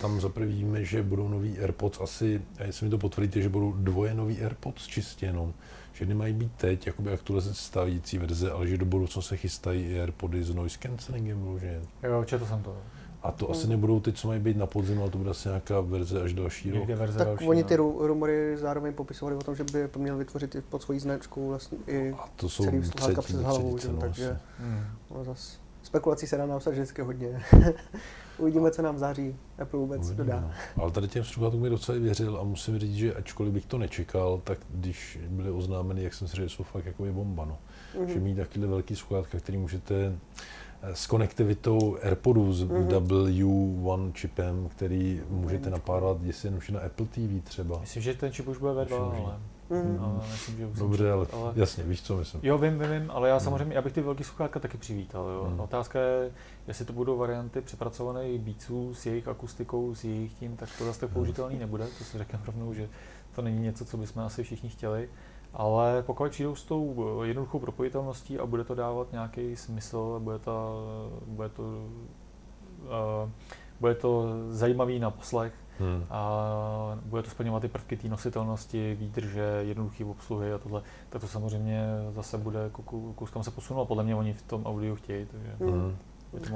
tam zaprvé víme, že budou nový AirPods asi, a jestli mi to potvrdíte, že budou dvoje nový AirPods čistě jenom, že nemají být teď jakoby aktualizace stávající verze, ale že do budoucna se chystají i AirPody s noise cancellingem vložen. Jo, četl jsem to. A to asi nebudou ty, co mají být na podzim, ale to bude asi nějaká verze až další rok. Verze tak další, oni no. ty rumory zároveň popisovali o tom, že by měl vytvořit i pod svojí značku vlastně i a to jsou celý přes hlavu, takže hmm. zase spekulací se dá napsat vždycky hodně. <laughs> Uvidíme, co nám září Apple vůbec Uvidíme, dodá. No. Ale tady těm sluchátkům mi docela věřil a musím říct, že ačkoliv bych to nečekal, tak když byly oznámeny, jak jsem si řekl, jsou fakt jako je bomba. No. Mm-hmm. Že mít takové velký sluchátka, který můžete s konektivitou AirPodů s mm-hmm. W1 čipem, který můžete napárovat, jestli jenom na Apple TV třeba. Myslím, že ten čip už bude ve 2, ale... Mm. No, myslím, že Dobře, ale, ale, jasně, víš, co myslím. Jo, vím, vím, vím, ale já samozřejmě, já bych ty velký sluchátka taky přivítal. Jo. Mm. Otázka je, jestli to budou varianty přepracované Beatsů s jejich akustikou, s jejich tím, tak to zase tak použitelný nebude, to si řeknu rovnou, že to není něco, co bychom asi všichni chtěli. Ale pokud přijdou s tou jednoduchou propojitelností a bude to dávat nějaký smysl, bude to, bude to, uh, bude to zajímavý na poslech, Hmm. A bude to splňovat ty prvky té nositelnosti, výdrže, jednoduché obsluhy a tohle, tak to samozřejmě zase bude kus kam se posunout. Podle mě oni v tom audiu chtějí. Takže hmm.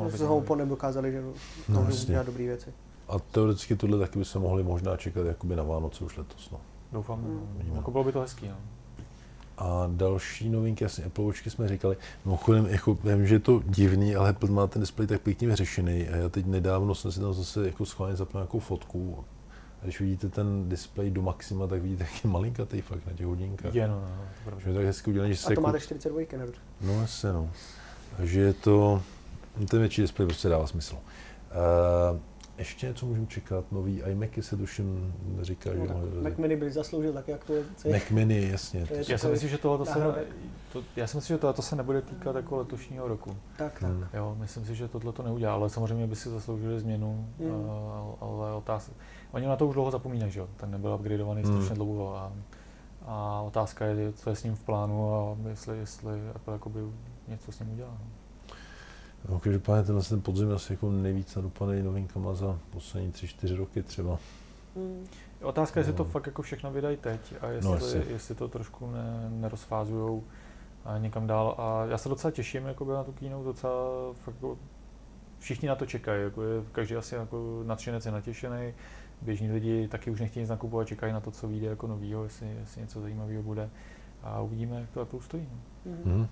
S HomePodem dokázali, že no, dělat dobré věci. A teoreticky tohle taky by se mohli možná čekat jakoby na Vánoce už letos. No. Doufám, hmm. jako bylo by to hezký. No. A další novinky, asi Apple Watchky jsme říkali, mimochodem, jako, vím, že je to divný, ale Apple má ten displej tak pěkně vyřešený a já teď nedávno jsem si tam zase jako schválně zapnul nějakou fotku a když vidíte ten displej do maxima, tak vidíte, jak je malinkatý fakt na těch hodinkách. Je, no, no, to je tak hezky udělané, že se A to jako... máte 42, ne? No, jasně, no. Takže je to, ten větší displej prostě dává smysl. Uh, ještě něco můžeme čekat? Nový iMacy se tuším říká, no, že Mac Mini by zasloužil taky aktualizaci. Mac Mini, jasně. To já si myslím, že tohle se, to, já si myslím, že tohle se nebude týkat jako letošního roku. Tak, tak. Hmm. Jo, myslím si, že tohle to neudělá, ale samozřejmě by si zasloužili změnu, hmm. uh, ale otázka, oni na to už dlouho zapomínají, že jo, ten nebyl upgradeovaný hmm. strašně dlouho a, a otázka je, co je s ním v plánu a jestli, jestli Apple jakoby něco s ním udělá. No. No, každopádně tenhle ten podzim asi jako nejvíc nadupaný novinkama za poslední tři, čtyři roky třeba. Hmm. Otázka je, jestli to no. fakt jako všechno vydají teď a no, jestli, no, jestli to trošku ne, nerozfázujou a někam dál. A já se docela těším jako na tu kínu, docela fakt jako, všichni na to čekají, jako je, každý asi jako nadšenec je natěšený, běžní lidi taky už nechtějí nic nakupovat, čekají na to, co vyjde jako novýho, jestli, jestli něco zajímavého bude a uvidíme, jak to Apple stojí. No.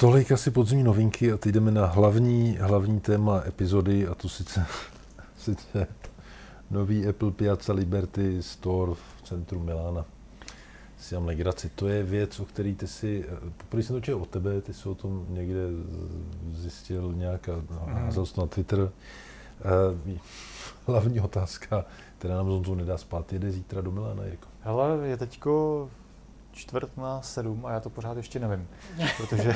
Tolik asi podzimní novinky a teď jdeme na hlavní, hlavní téma epizody a to sice, <laughs> sice nový Apple Piazza Liberty Store v centru Milána. Si mám legraci. To je věc, o který ty si, poprvé jsem to čel od tebe, ty jsi o tom někde zjistil nějak a házel to na Twitter. Uh, hlavní otázka, která nám Zonzu nedá spát, jede zítra do Milána, Jirko? Hele, je teďko čtvrt na sedm a já to pořád ještě nevím, <laughs> protože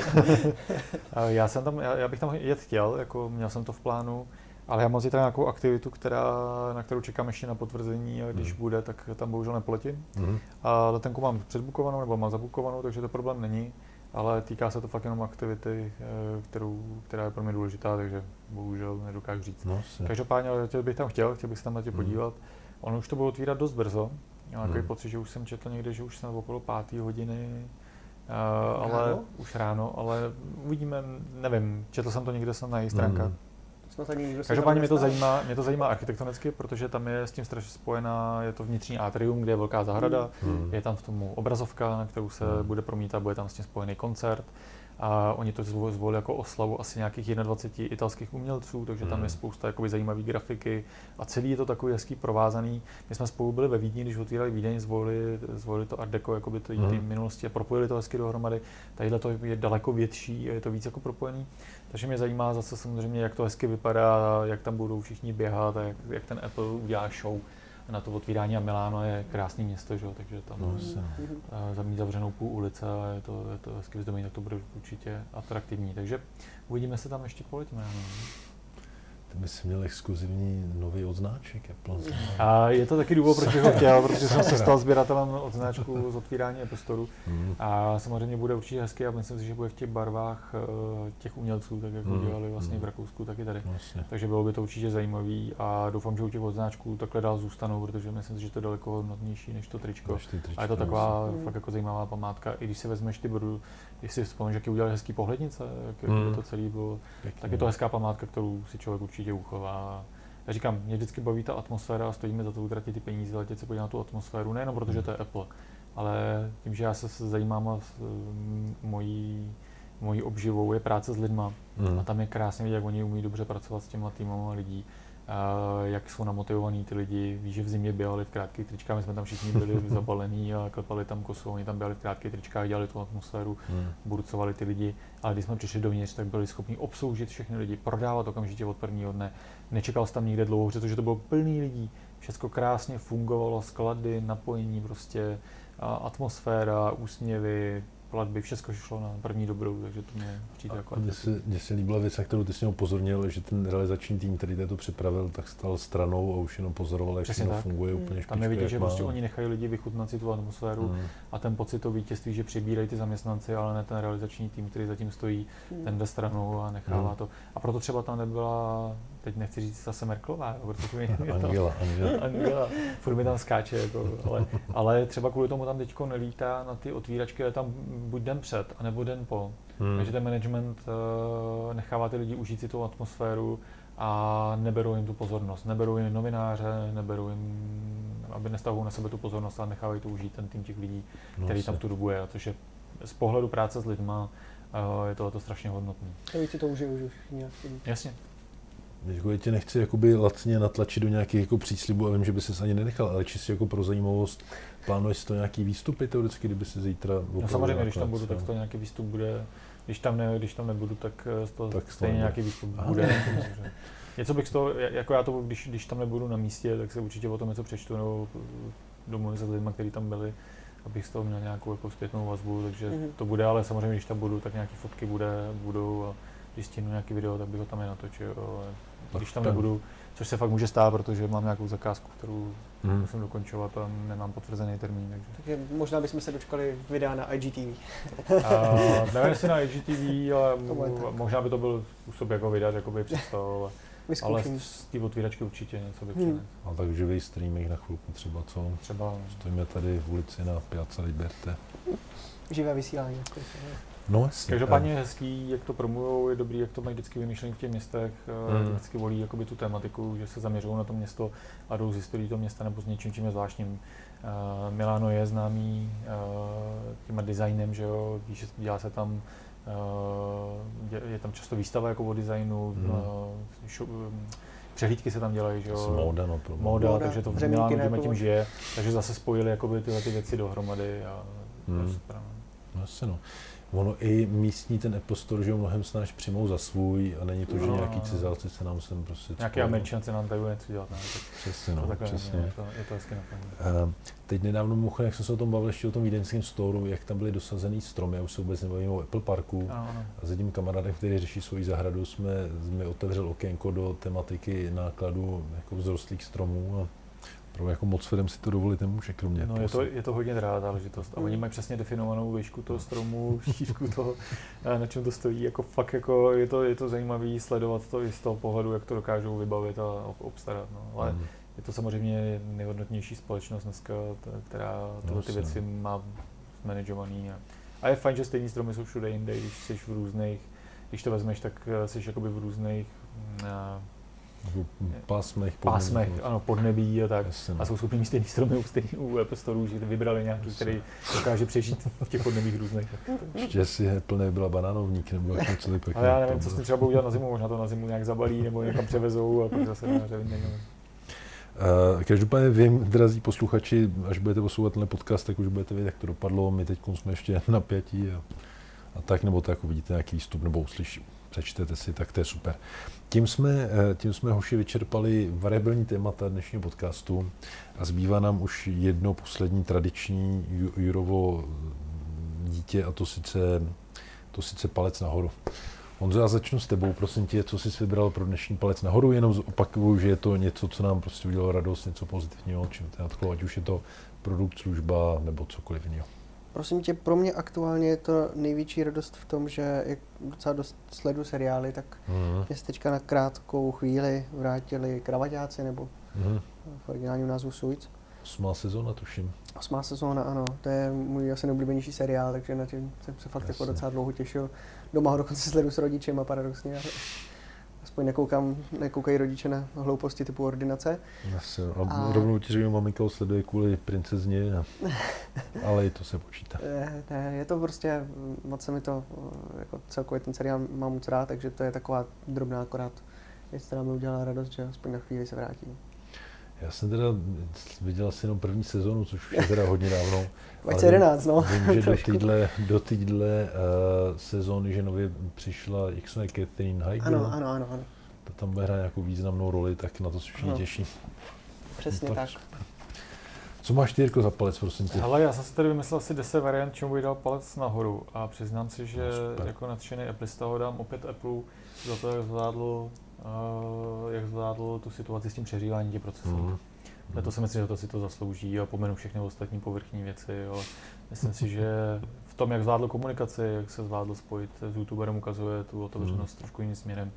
<laughs> já jsem tam, já, já bych tam jet chtěl, jako měl jsem to v plánu, ale já mám zítra nějakou aktivitu, která, na kterou čekám ještě na potvrzení a když mm. bude, tak tam bohužel nepoletím. Mm. A letenku mám předbukovanou nebo mám zabukovanou, takže to problém není, ale týká se to fakt jenom aktivity, eh, kterou, která je pro mě důležitá, takže bohužel nedokážu říct. No, Každopádně ale bych tam chtěl, chtěl bych se tam na tě mm. podívat. Ono už to bude otvírat dost brzo, Měl takový hmm. pocit, že už jsem četl někde, že už jsem okolo páté hodiny, uh, ale ráno? už ráno, ale uvidíme, nevím, četl jsem to někde jsem na její stránkách. Hmm. Každopádně mě to, zajímá, mě to zajímá architektonicky, protože tam je s tím strašně spojená, je to vnitřní atrium, kde je velká zahrada, hmm. je tam v tomu obrazovka, na kterou se hmm. bude promítat, bude tam s tím spojený koncert. A oni to zvolili jako oslavu asi nějakých 21 italských umělců, takže tam je hmm. spousta jakoby, zajímavé grafiky a celý je to takový hezký provázaný. My jsme spolu byli ve Vídni, když otvírali Vídeň, zvolili, zvolili to Art Deco jakoby to, mm. minulosti a propojili to hezky dohromady. Tadyhle to je daleko větší, je to víc jako propojený. Takže mě zajímá zase samozřejmě, jak to hezky vypadá, jak tam budou všichni běhat jak, jak ten Apple udělá show na to otvírání a Miláno je krásné město, že? takže tam no, za mít zavřenou půl ulice a je to, je to hezky vyzdobený, tak to bude určitě atraktivní. Takže uvidíme se tam ještě po letě. Ty bys měl exkluzivní nový odznáček Apple. A je to taky důvod, proč bych ho <laughs> chtěl, protože jsem se stal sběratelem odznáčku z otvírání Apple Store. Mm. A samozřejmě bude určitě hezký a myslím si, že bude v těch barvách eh, těch umělců, tak jak mm. dělali vlastně v hmm. Rakousku, tak i tady. Vlastně. Takže bylo by to určitě zajímavý a doufám, že u těch odznáčků takhle dál zůstanou, protože myslím si, že to je daleko hodnotnější než to tričko. Než tričko a je to taková mm. fakt jako zajímavá památka. I když si vezmeš ty jestli si vzpomínáš, jak udělali hezký pohlednice, jak mm. to celé bylo, Pěkný. tak je to hezká památka, kterou si člověk určitě uchová. Já říkám, mě vždycky baví ta atmosféra a stojíme za to utratit ty peníze, letět se podívat na tu atmosféru, nejenom protože to je Apple, ale tím, že já se zajímám a mojí, mojí obživou je práce s lidma mm. a tam je krásně vidět, jak oni umí dobře pracovat s těma týmama lidí jak jsou namotivovaní ty lidi. Víš, že v zimě běhali v krátkých tričkách, my jsme tam všichni byli <laughs> zabalení a klepali tam kosu, oni tam běhali v krátkých tričkách, dělali tu atmosféru, hmm. burcovali ty lidi, ale když jsme přišli dovnitř, tak byli schopni obsloužit všechny lidi, prodávat okamžitě od prvního dne. Nečekal jsem tam nikde dlouho, protože to bylo plný lidí, všechno krásně fungovalo, sklady, napojení, prostě atmosféra, úsměvy, platby, všechno šlo na první dobrou, takže to mě přijde jako... Mně se, mně se líbila věc, na kterou ty jsi mě upozornil, že ten realizační tým, který to připravil, tak stal stranou a už jenom pozoroval, jak všechno funguje úplně špičku, Tam je vidět, že má... prostě oni nechají lidi vychutnat si tu atmosféru hmm. a ten pocit to vítězství, že přibírají ty zaměstnanci, ale ne ten realizační tým, který zatím stojí, hmm. ten jde stranou a nechává hmm. to. A proto třeba tam nebyla teď nechci říct zase Merklová, protože mi <laughs> je to, Angela, Angela. Angela, furt mi tam skáče, jako, ale, ale třeba kvůli tomu tam teď nelítá na ty otvíračky, ale tam buď den před, anebo den po. Hmm. Takže ten management uh, nechává ty lidi užít si tu atmosféru a neberou jim tu pozornost. Neberou jim novináře, neberou jim, aby nestavují na sebe tu pozornost, ale nechávají to užít ten tým těch lidí, no, který tam tu dobu je, což je z pohledu práce s lidma uh, je to strašně hodnotné. A víc si to užijou už nějak. Jasně. Jako tě nechci jakoby lacně natlačit do nějakých jako příslibů a vím, že by se ani nenechal, ale čistě jako pro zajímavost, plánuješ si to nějaký výstupy teoreticky, kdyby si zítra No samozřejmě, když tam budu, tak to nějaký výstup bude. Když tam, ne, když tam nebudu, tak eh, to tak stejně nějaký výstup Aha. bude. <laughs> něco bych z toho, jako já to, když, když tam nebudu na místě, tak se určitě o tom něco přečtu nebo domluvím se s lidmi, kteří tam byli, abych z toho měl nějakou jako zpětnou vazbu, takže mm-hmm. to bude, ale samozřejmě, když tam budu, tak nějaké fotky bude, budou a když stihnu nějaký video, tak bych ho tam je natočil, ale když tam nebudu, což se fakt může stát, protože mám nějakou zakázku, kterou hmm. musím dokončovat a nemám potvrzený termín. Takže, takže možná bychom se dočkali videa na IGTV. uh, nevím, jestli na IGTV, <laughs> ale možná by to byl způsob, jako vydat, jako by představ, ale, ale z té otvíračky určitě něco by hmm. A tak živý streaming na chvilku třeba, co? Třeba. Stojíme tady v ulici na Piazza Liberte. Živé vysílání. Jako No, jasně. Každopádně je hezký, jak to promujou, je dobrý, jak to mají vždycky vymýšlené v těch městech, mm. vždycky volí jakoby tu tematiku, že se zaměřují na to město a jdou z historií toho města nebo s něčím, čím je zvláštním. Uh, Milano je známý uh, těma designem, že jo, víš, že dělá se tam uh, je tam často výstava jako o designu, mm. uh, šo, um, přehlídky se tam dělají, že jo. Móda, no, móda, móda, takže to v Milánu tím, tím žije, takže zase spojili jakoby tyhle ty věci dohromady a mm. to je hmm. super. No. no jasně, no. Ono i místní ten Apple Store, že mnohem snáš přijmou za svůj a není to, že no, nějaký cizelci se nám sem prostě... Nějaký američanci nám tady něco dělat, ne? Tak přesně, no, přesně. Je to, je to hezky uh, Teď nedávno mimochodem, jak jsem se o tom bavil ještě o tom vídeňském storu, jak tam byly dosazený stromy, já už se vůbec nebavím o Apple Parku. Ano, ano. A s jedním kamarádem, který řeší svoji zahradu, jsme, jsme otevřel okénko do tematiky nákladu jako vzrostlých stromů a pro jako moc firm si to dovolit nemůže, kromě No, je to, je to hodně drahá záležitost. A oni mají přesně definovanou výšku toho stromu, šířku toho, na čem to stojí. Jako fakt jako je to, je to zajímavé sledovat to i z toho pohledu, jak to dokážou vybavit a obstarat. No. Ale mm. je to samozřejmě nejhodnotnější společnost dneska, která tyhle ty věci má zmanagovaný. A, a je fajn, že stejní stromy jsou všude jinde, když jsi v různých, když to vezmeš, tak jsi jakoby v různých mm, pásmech, podnebí. Pásmech, ano, podnebí a tak. Jasně. A no. jsou schopni mít stejný stromy u, stejný, u Apple Store, že vybrali nějaký, Jasně. který dokáže přežít v těch podnebích různých. Ještě si plný byla banánovník nebo jak <laughs> něco pěkný. Ale já nevím, co s tím třeba budou dělat na zimu, možná to na zimu nějak zabalí nebo někam převezou a pak zase na řevně. Uh, každopádně vím, drazí posluchači, až budete poslouchat ten podcast, tak už budete vědět, jak to dopadlo. My teď jsme ještě na pětí a, a tak, nebo tak uvidíte nějaký výstup, nebo uslyší, přečtete si, tak to je super. Tím jsme, eh, tím jsme hoši vyčerpali variabilní témata dnešního podcastu a zbývá nám už jedno poslední tradiční Jurovo dítě a to sice, to sice palec nahoru. Honzo, já začnu s tebou, prosím tě, co jsi vybral pro dnešní palec nahoru, jenom opakuju, že je to něco, co nám prostě udělalo radost, něco pozitivního, čím to ať už je to produkt, služba nebo cokoliv jiného. Prosím tě, pro mě aktuálně je to největší radost v tom, že jak docela dost sledu seriály, tak mm. mě se teďka na krátkou chvíli vrátili kravaťáci, nebo mm. v originálním názvu Suits. Osmá sezóna, tuším. Osmá sezóna, ano. To je můj asi nejoblíbenější seriál, takže na tím jsem se fakt jako docela dlouho těšil. Doma ho dokonce sledu s rodičem a paradoxně aspoň nekoukám, nekoukají rodiče na hlouposti typu ordinace. Asi, a, a rovnou ti řeknu, maminka sleduje kvůli princezně, a, <laughs> ale i to se počítá. Ne, je to prostě, moc se mi to, jako celkově ten seriál mám moc rád, takže to je taková drobná akorát jestli nám udělala radost, že aspoň na chvíli se vrátí. Já jsem teda viděl asi jenom první sezonu, což už je teda hodně dávno. <laughs> 2011, no. Vím, že <laughs> do téhle, do týdle uh, sezóny, že nově přišla, jak se Catherine Heigl. Ano, ano, ano, ano. Ta tam bude hrát nějakou významnou roli, tak na to se všichni těší. Přesně no, tak. tak. Co máš ty, Jirko, za palec, prosím tě? Hele, já jsem si tady vymyslel asi 10 variant, čemu bych dal palec nahoru a přiznám si, že no, jako nadšený Applista ho dám opět Apple za to, jak zvládl, uh, jak zvládl tu situaci s tím přehříváním těch procesů. Mm. Mm. To si myslím, že to si to zaslouží a pomenu všechny ostatní povrchní věci. Ale myslím si, že v tom, jak zvládl komunikaci, jak se zvládl spojit s YouTuberem, ukazuje tu otevřenost mm. trošku jiným směrem.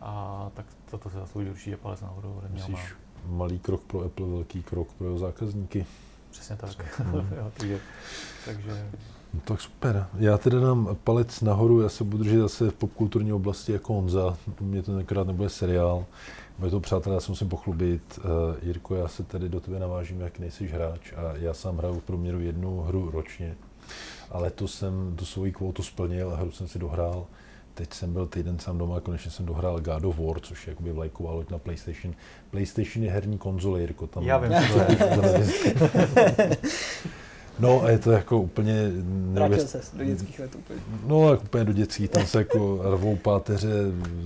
A tak to, to se zaslouží určitě palec nahoru. Myslíš, malý krok pro Apple, velký krok pro jeho zákazníky? Přesně tak. Mm. <laughs> jo, takže, takže No tak super. Já teda dám palec nahoru, já se budu držet zase v popkulturní oblasti jako Honza. Mě to tenkrát nebude seriál. Bude to přátelé, já se musím pochlubit. Uh, Jirko, já se tady do tebe navážím, jak nejsi hráč a já sám hraju v průměru jednu hru ročně. Ale to jsem tu svoji kvotu splnil a hru jsem si dohrál. Teď jsem byl týden sám doma a konečně jsem dohrál God of War, což je jakoby vlajková loď na PlayStation. PlayStation je herní konzole, Jirko. Tam já vím, co to je. <laughs> No a je to jako úplně... Vrátil se do dětských let úplně. No, jako úplně do dětských, tam se jako rvou páteře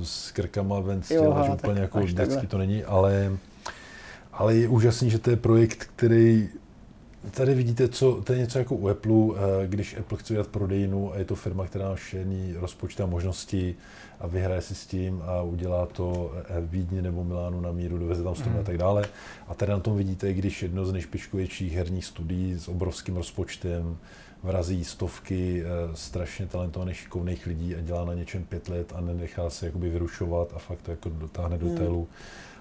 s krkama ven z těla, úplně jako dětský takhle. to není, ale, ale je úžasný, že to je projekt, který Tady vidíte, co, to je něco jako u Apple, eh, když Apple chce dělat prodejnu a je to firma, která má všechny rozpočty a možnosti a vyhraje si s tím a udělá to eh, v Vídni nebo Milánu na míru, doveze tam stromy mm. a tak dále. A tady na tom vidíte, když jedno z nejšpičkovějších herních studií s obrovským rozpočtem vrazí stovky eh, strašně talentovaných, šikovných lidí a dělá na něčem pět let a nenechá se jakoby vyrušovat a fakt to jako dotáhne do mm.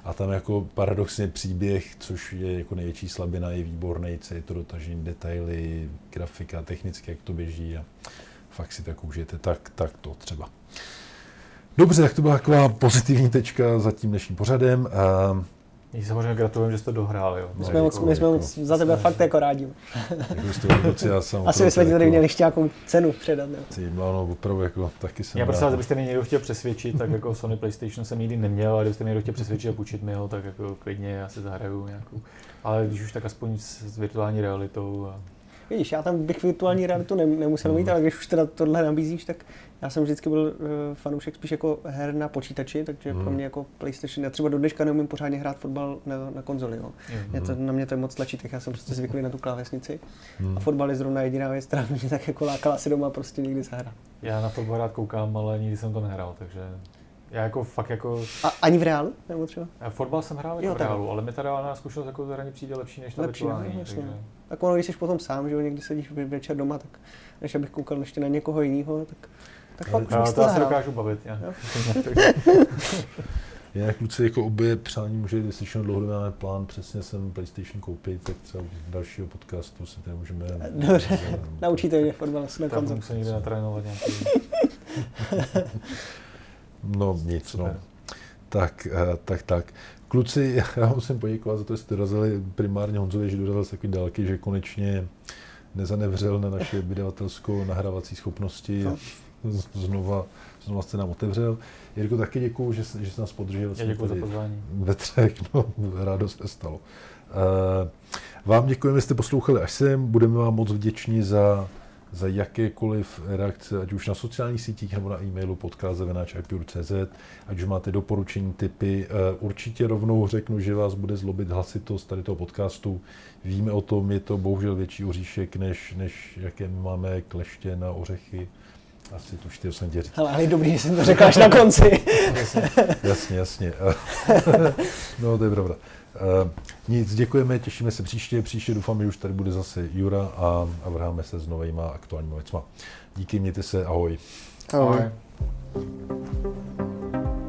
A tam jako paradoxně příběh, což je jako největší slabina, je výborný, je to dotažení detaily, grafika, technicky, jak to běží a fakt si tak užijete, tak, tak to třeba. Dobře, tak to byla taková pozitivní tečka za tím dnešním pořadem. My samozřejmě gratulujeme, že jste dohrál. Jo. My jsme, moc, my jsme moc za tebe fakt jako rádi. já jsem <laughs> Asi bychom ti tady měli ještě nějakou cenu předat. Ne? Ty, no, opravdu jako, taky jsem Já prostě, kdybyste mě někdo chtěl přesvědčit, tak jako Sony PlayStation jsem nikdy neměl, a kdybyste mě někdo chtěl přesvědčit a půjčit mi ho, tak jako klidně já si zahraju nějakou. Ale když už tak aspoň s, s virtuální realitou. A... Vidíš, já tam bych virtuální realitu nemusel mít, ale když už teda tohle nabízíš, tak já jsem vždycky byl uh, fanoušek spíš jako her na počítači, takže hmm. pro mě jako PlayStation, já třeba do dneška neumím pořádně hrát fotbal na, na konzoli. Jo. Hmm. to, na mě to je moc tlačítek, já jsem prostě zvyklý na tu klávesnici. Hmm. A fotbal je zrovna jediná věc, která mě tak jako lákala si doma prostě někdy zahrát. Já na fotbal rád koukám, ale nikdy jsem to nehrál, takže já jako fakt jako... A ani v reálu? Nebo třeba? Já fotbal jsem hrál jako jo, v reálu, ale mi ta reálná zkušenost jako zahraní přijde lepší než ta lepší, virtuální. No, takže... Tak ono, když jsi potom sám, že jo, někdy sedíš večer doma, tak než abych koukal ještě na někoho jiného, tak tak pak už to se dokážu bavit. Já. Jinak <laughs> kluci jako obě přání může, jestli všechno dlouhodobě máme plán, přesně jsem PlayStation koupit, tak třeba z dalšího podcastu si tady můžeme... Dobře, <laughs> naučíte mě fotbal na konzol. musím někde natrénovat nějaký... <laughs> no nic, no. Tak, eh, tak, tak. Kluci, já musím poděkovat za to, že jste dorazili primárně Honzovi, že dorazil z takový dálky, že konečně nezanevřel na naše vydavatelskou nahrávací schopnosti. No <laughs> znova, znova jste nám otevřel. Jirko, taky děkuju, že, že jsi nás podržel. Já děkuji za pozvání. Ve třech, <laughs> no, rádost se stalo. Uh, vám děkujeme, že jste poslouchali až sem. Budeme vám moc vděční za, za jakékoliv reakce, ať už na sociálních sítích nebo na e-mailu podcast.cz, ať už máte doporučení, typy. Uh, určitě rovnou řeknu, že vás bude zlobit hlasitost tady toho podcastu. Víme o tom, je to bohužel větší oříšek, než, než jaké máme kleště na ořechy asi tu čtyři jsem tě říct. Ale dobrý, že jsem to řekl až na konci. <laughs> jasně, jasně. <laughs> no, to je pravda. Uh, nic, děkujeme, těšíme se příště. Příště doufám, že už tady bude zase Jura a, a vrháme se s novýma aktuálními věcma. Díky, mějte se, ahoj. Ahoj. ahoj.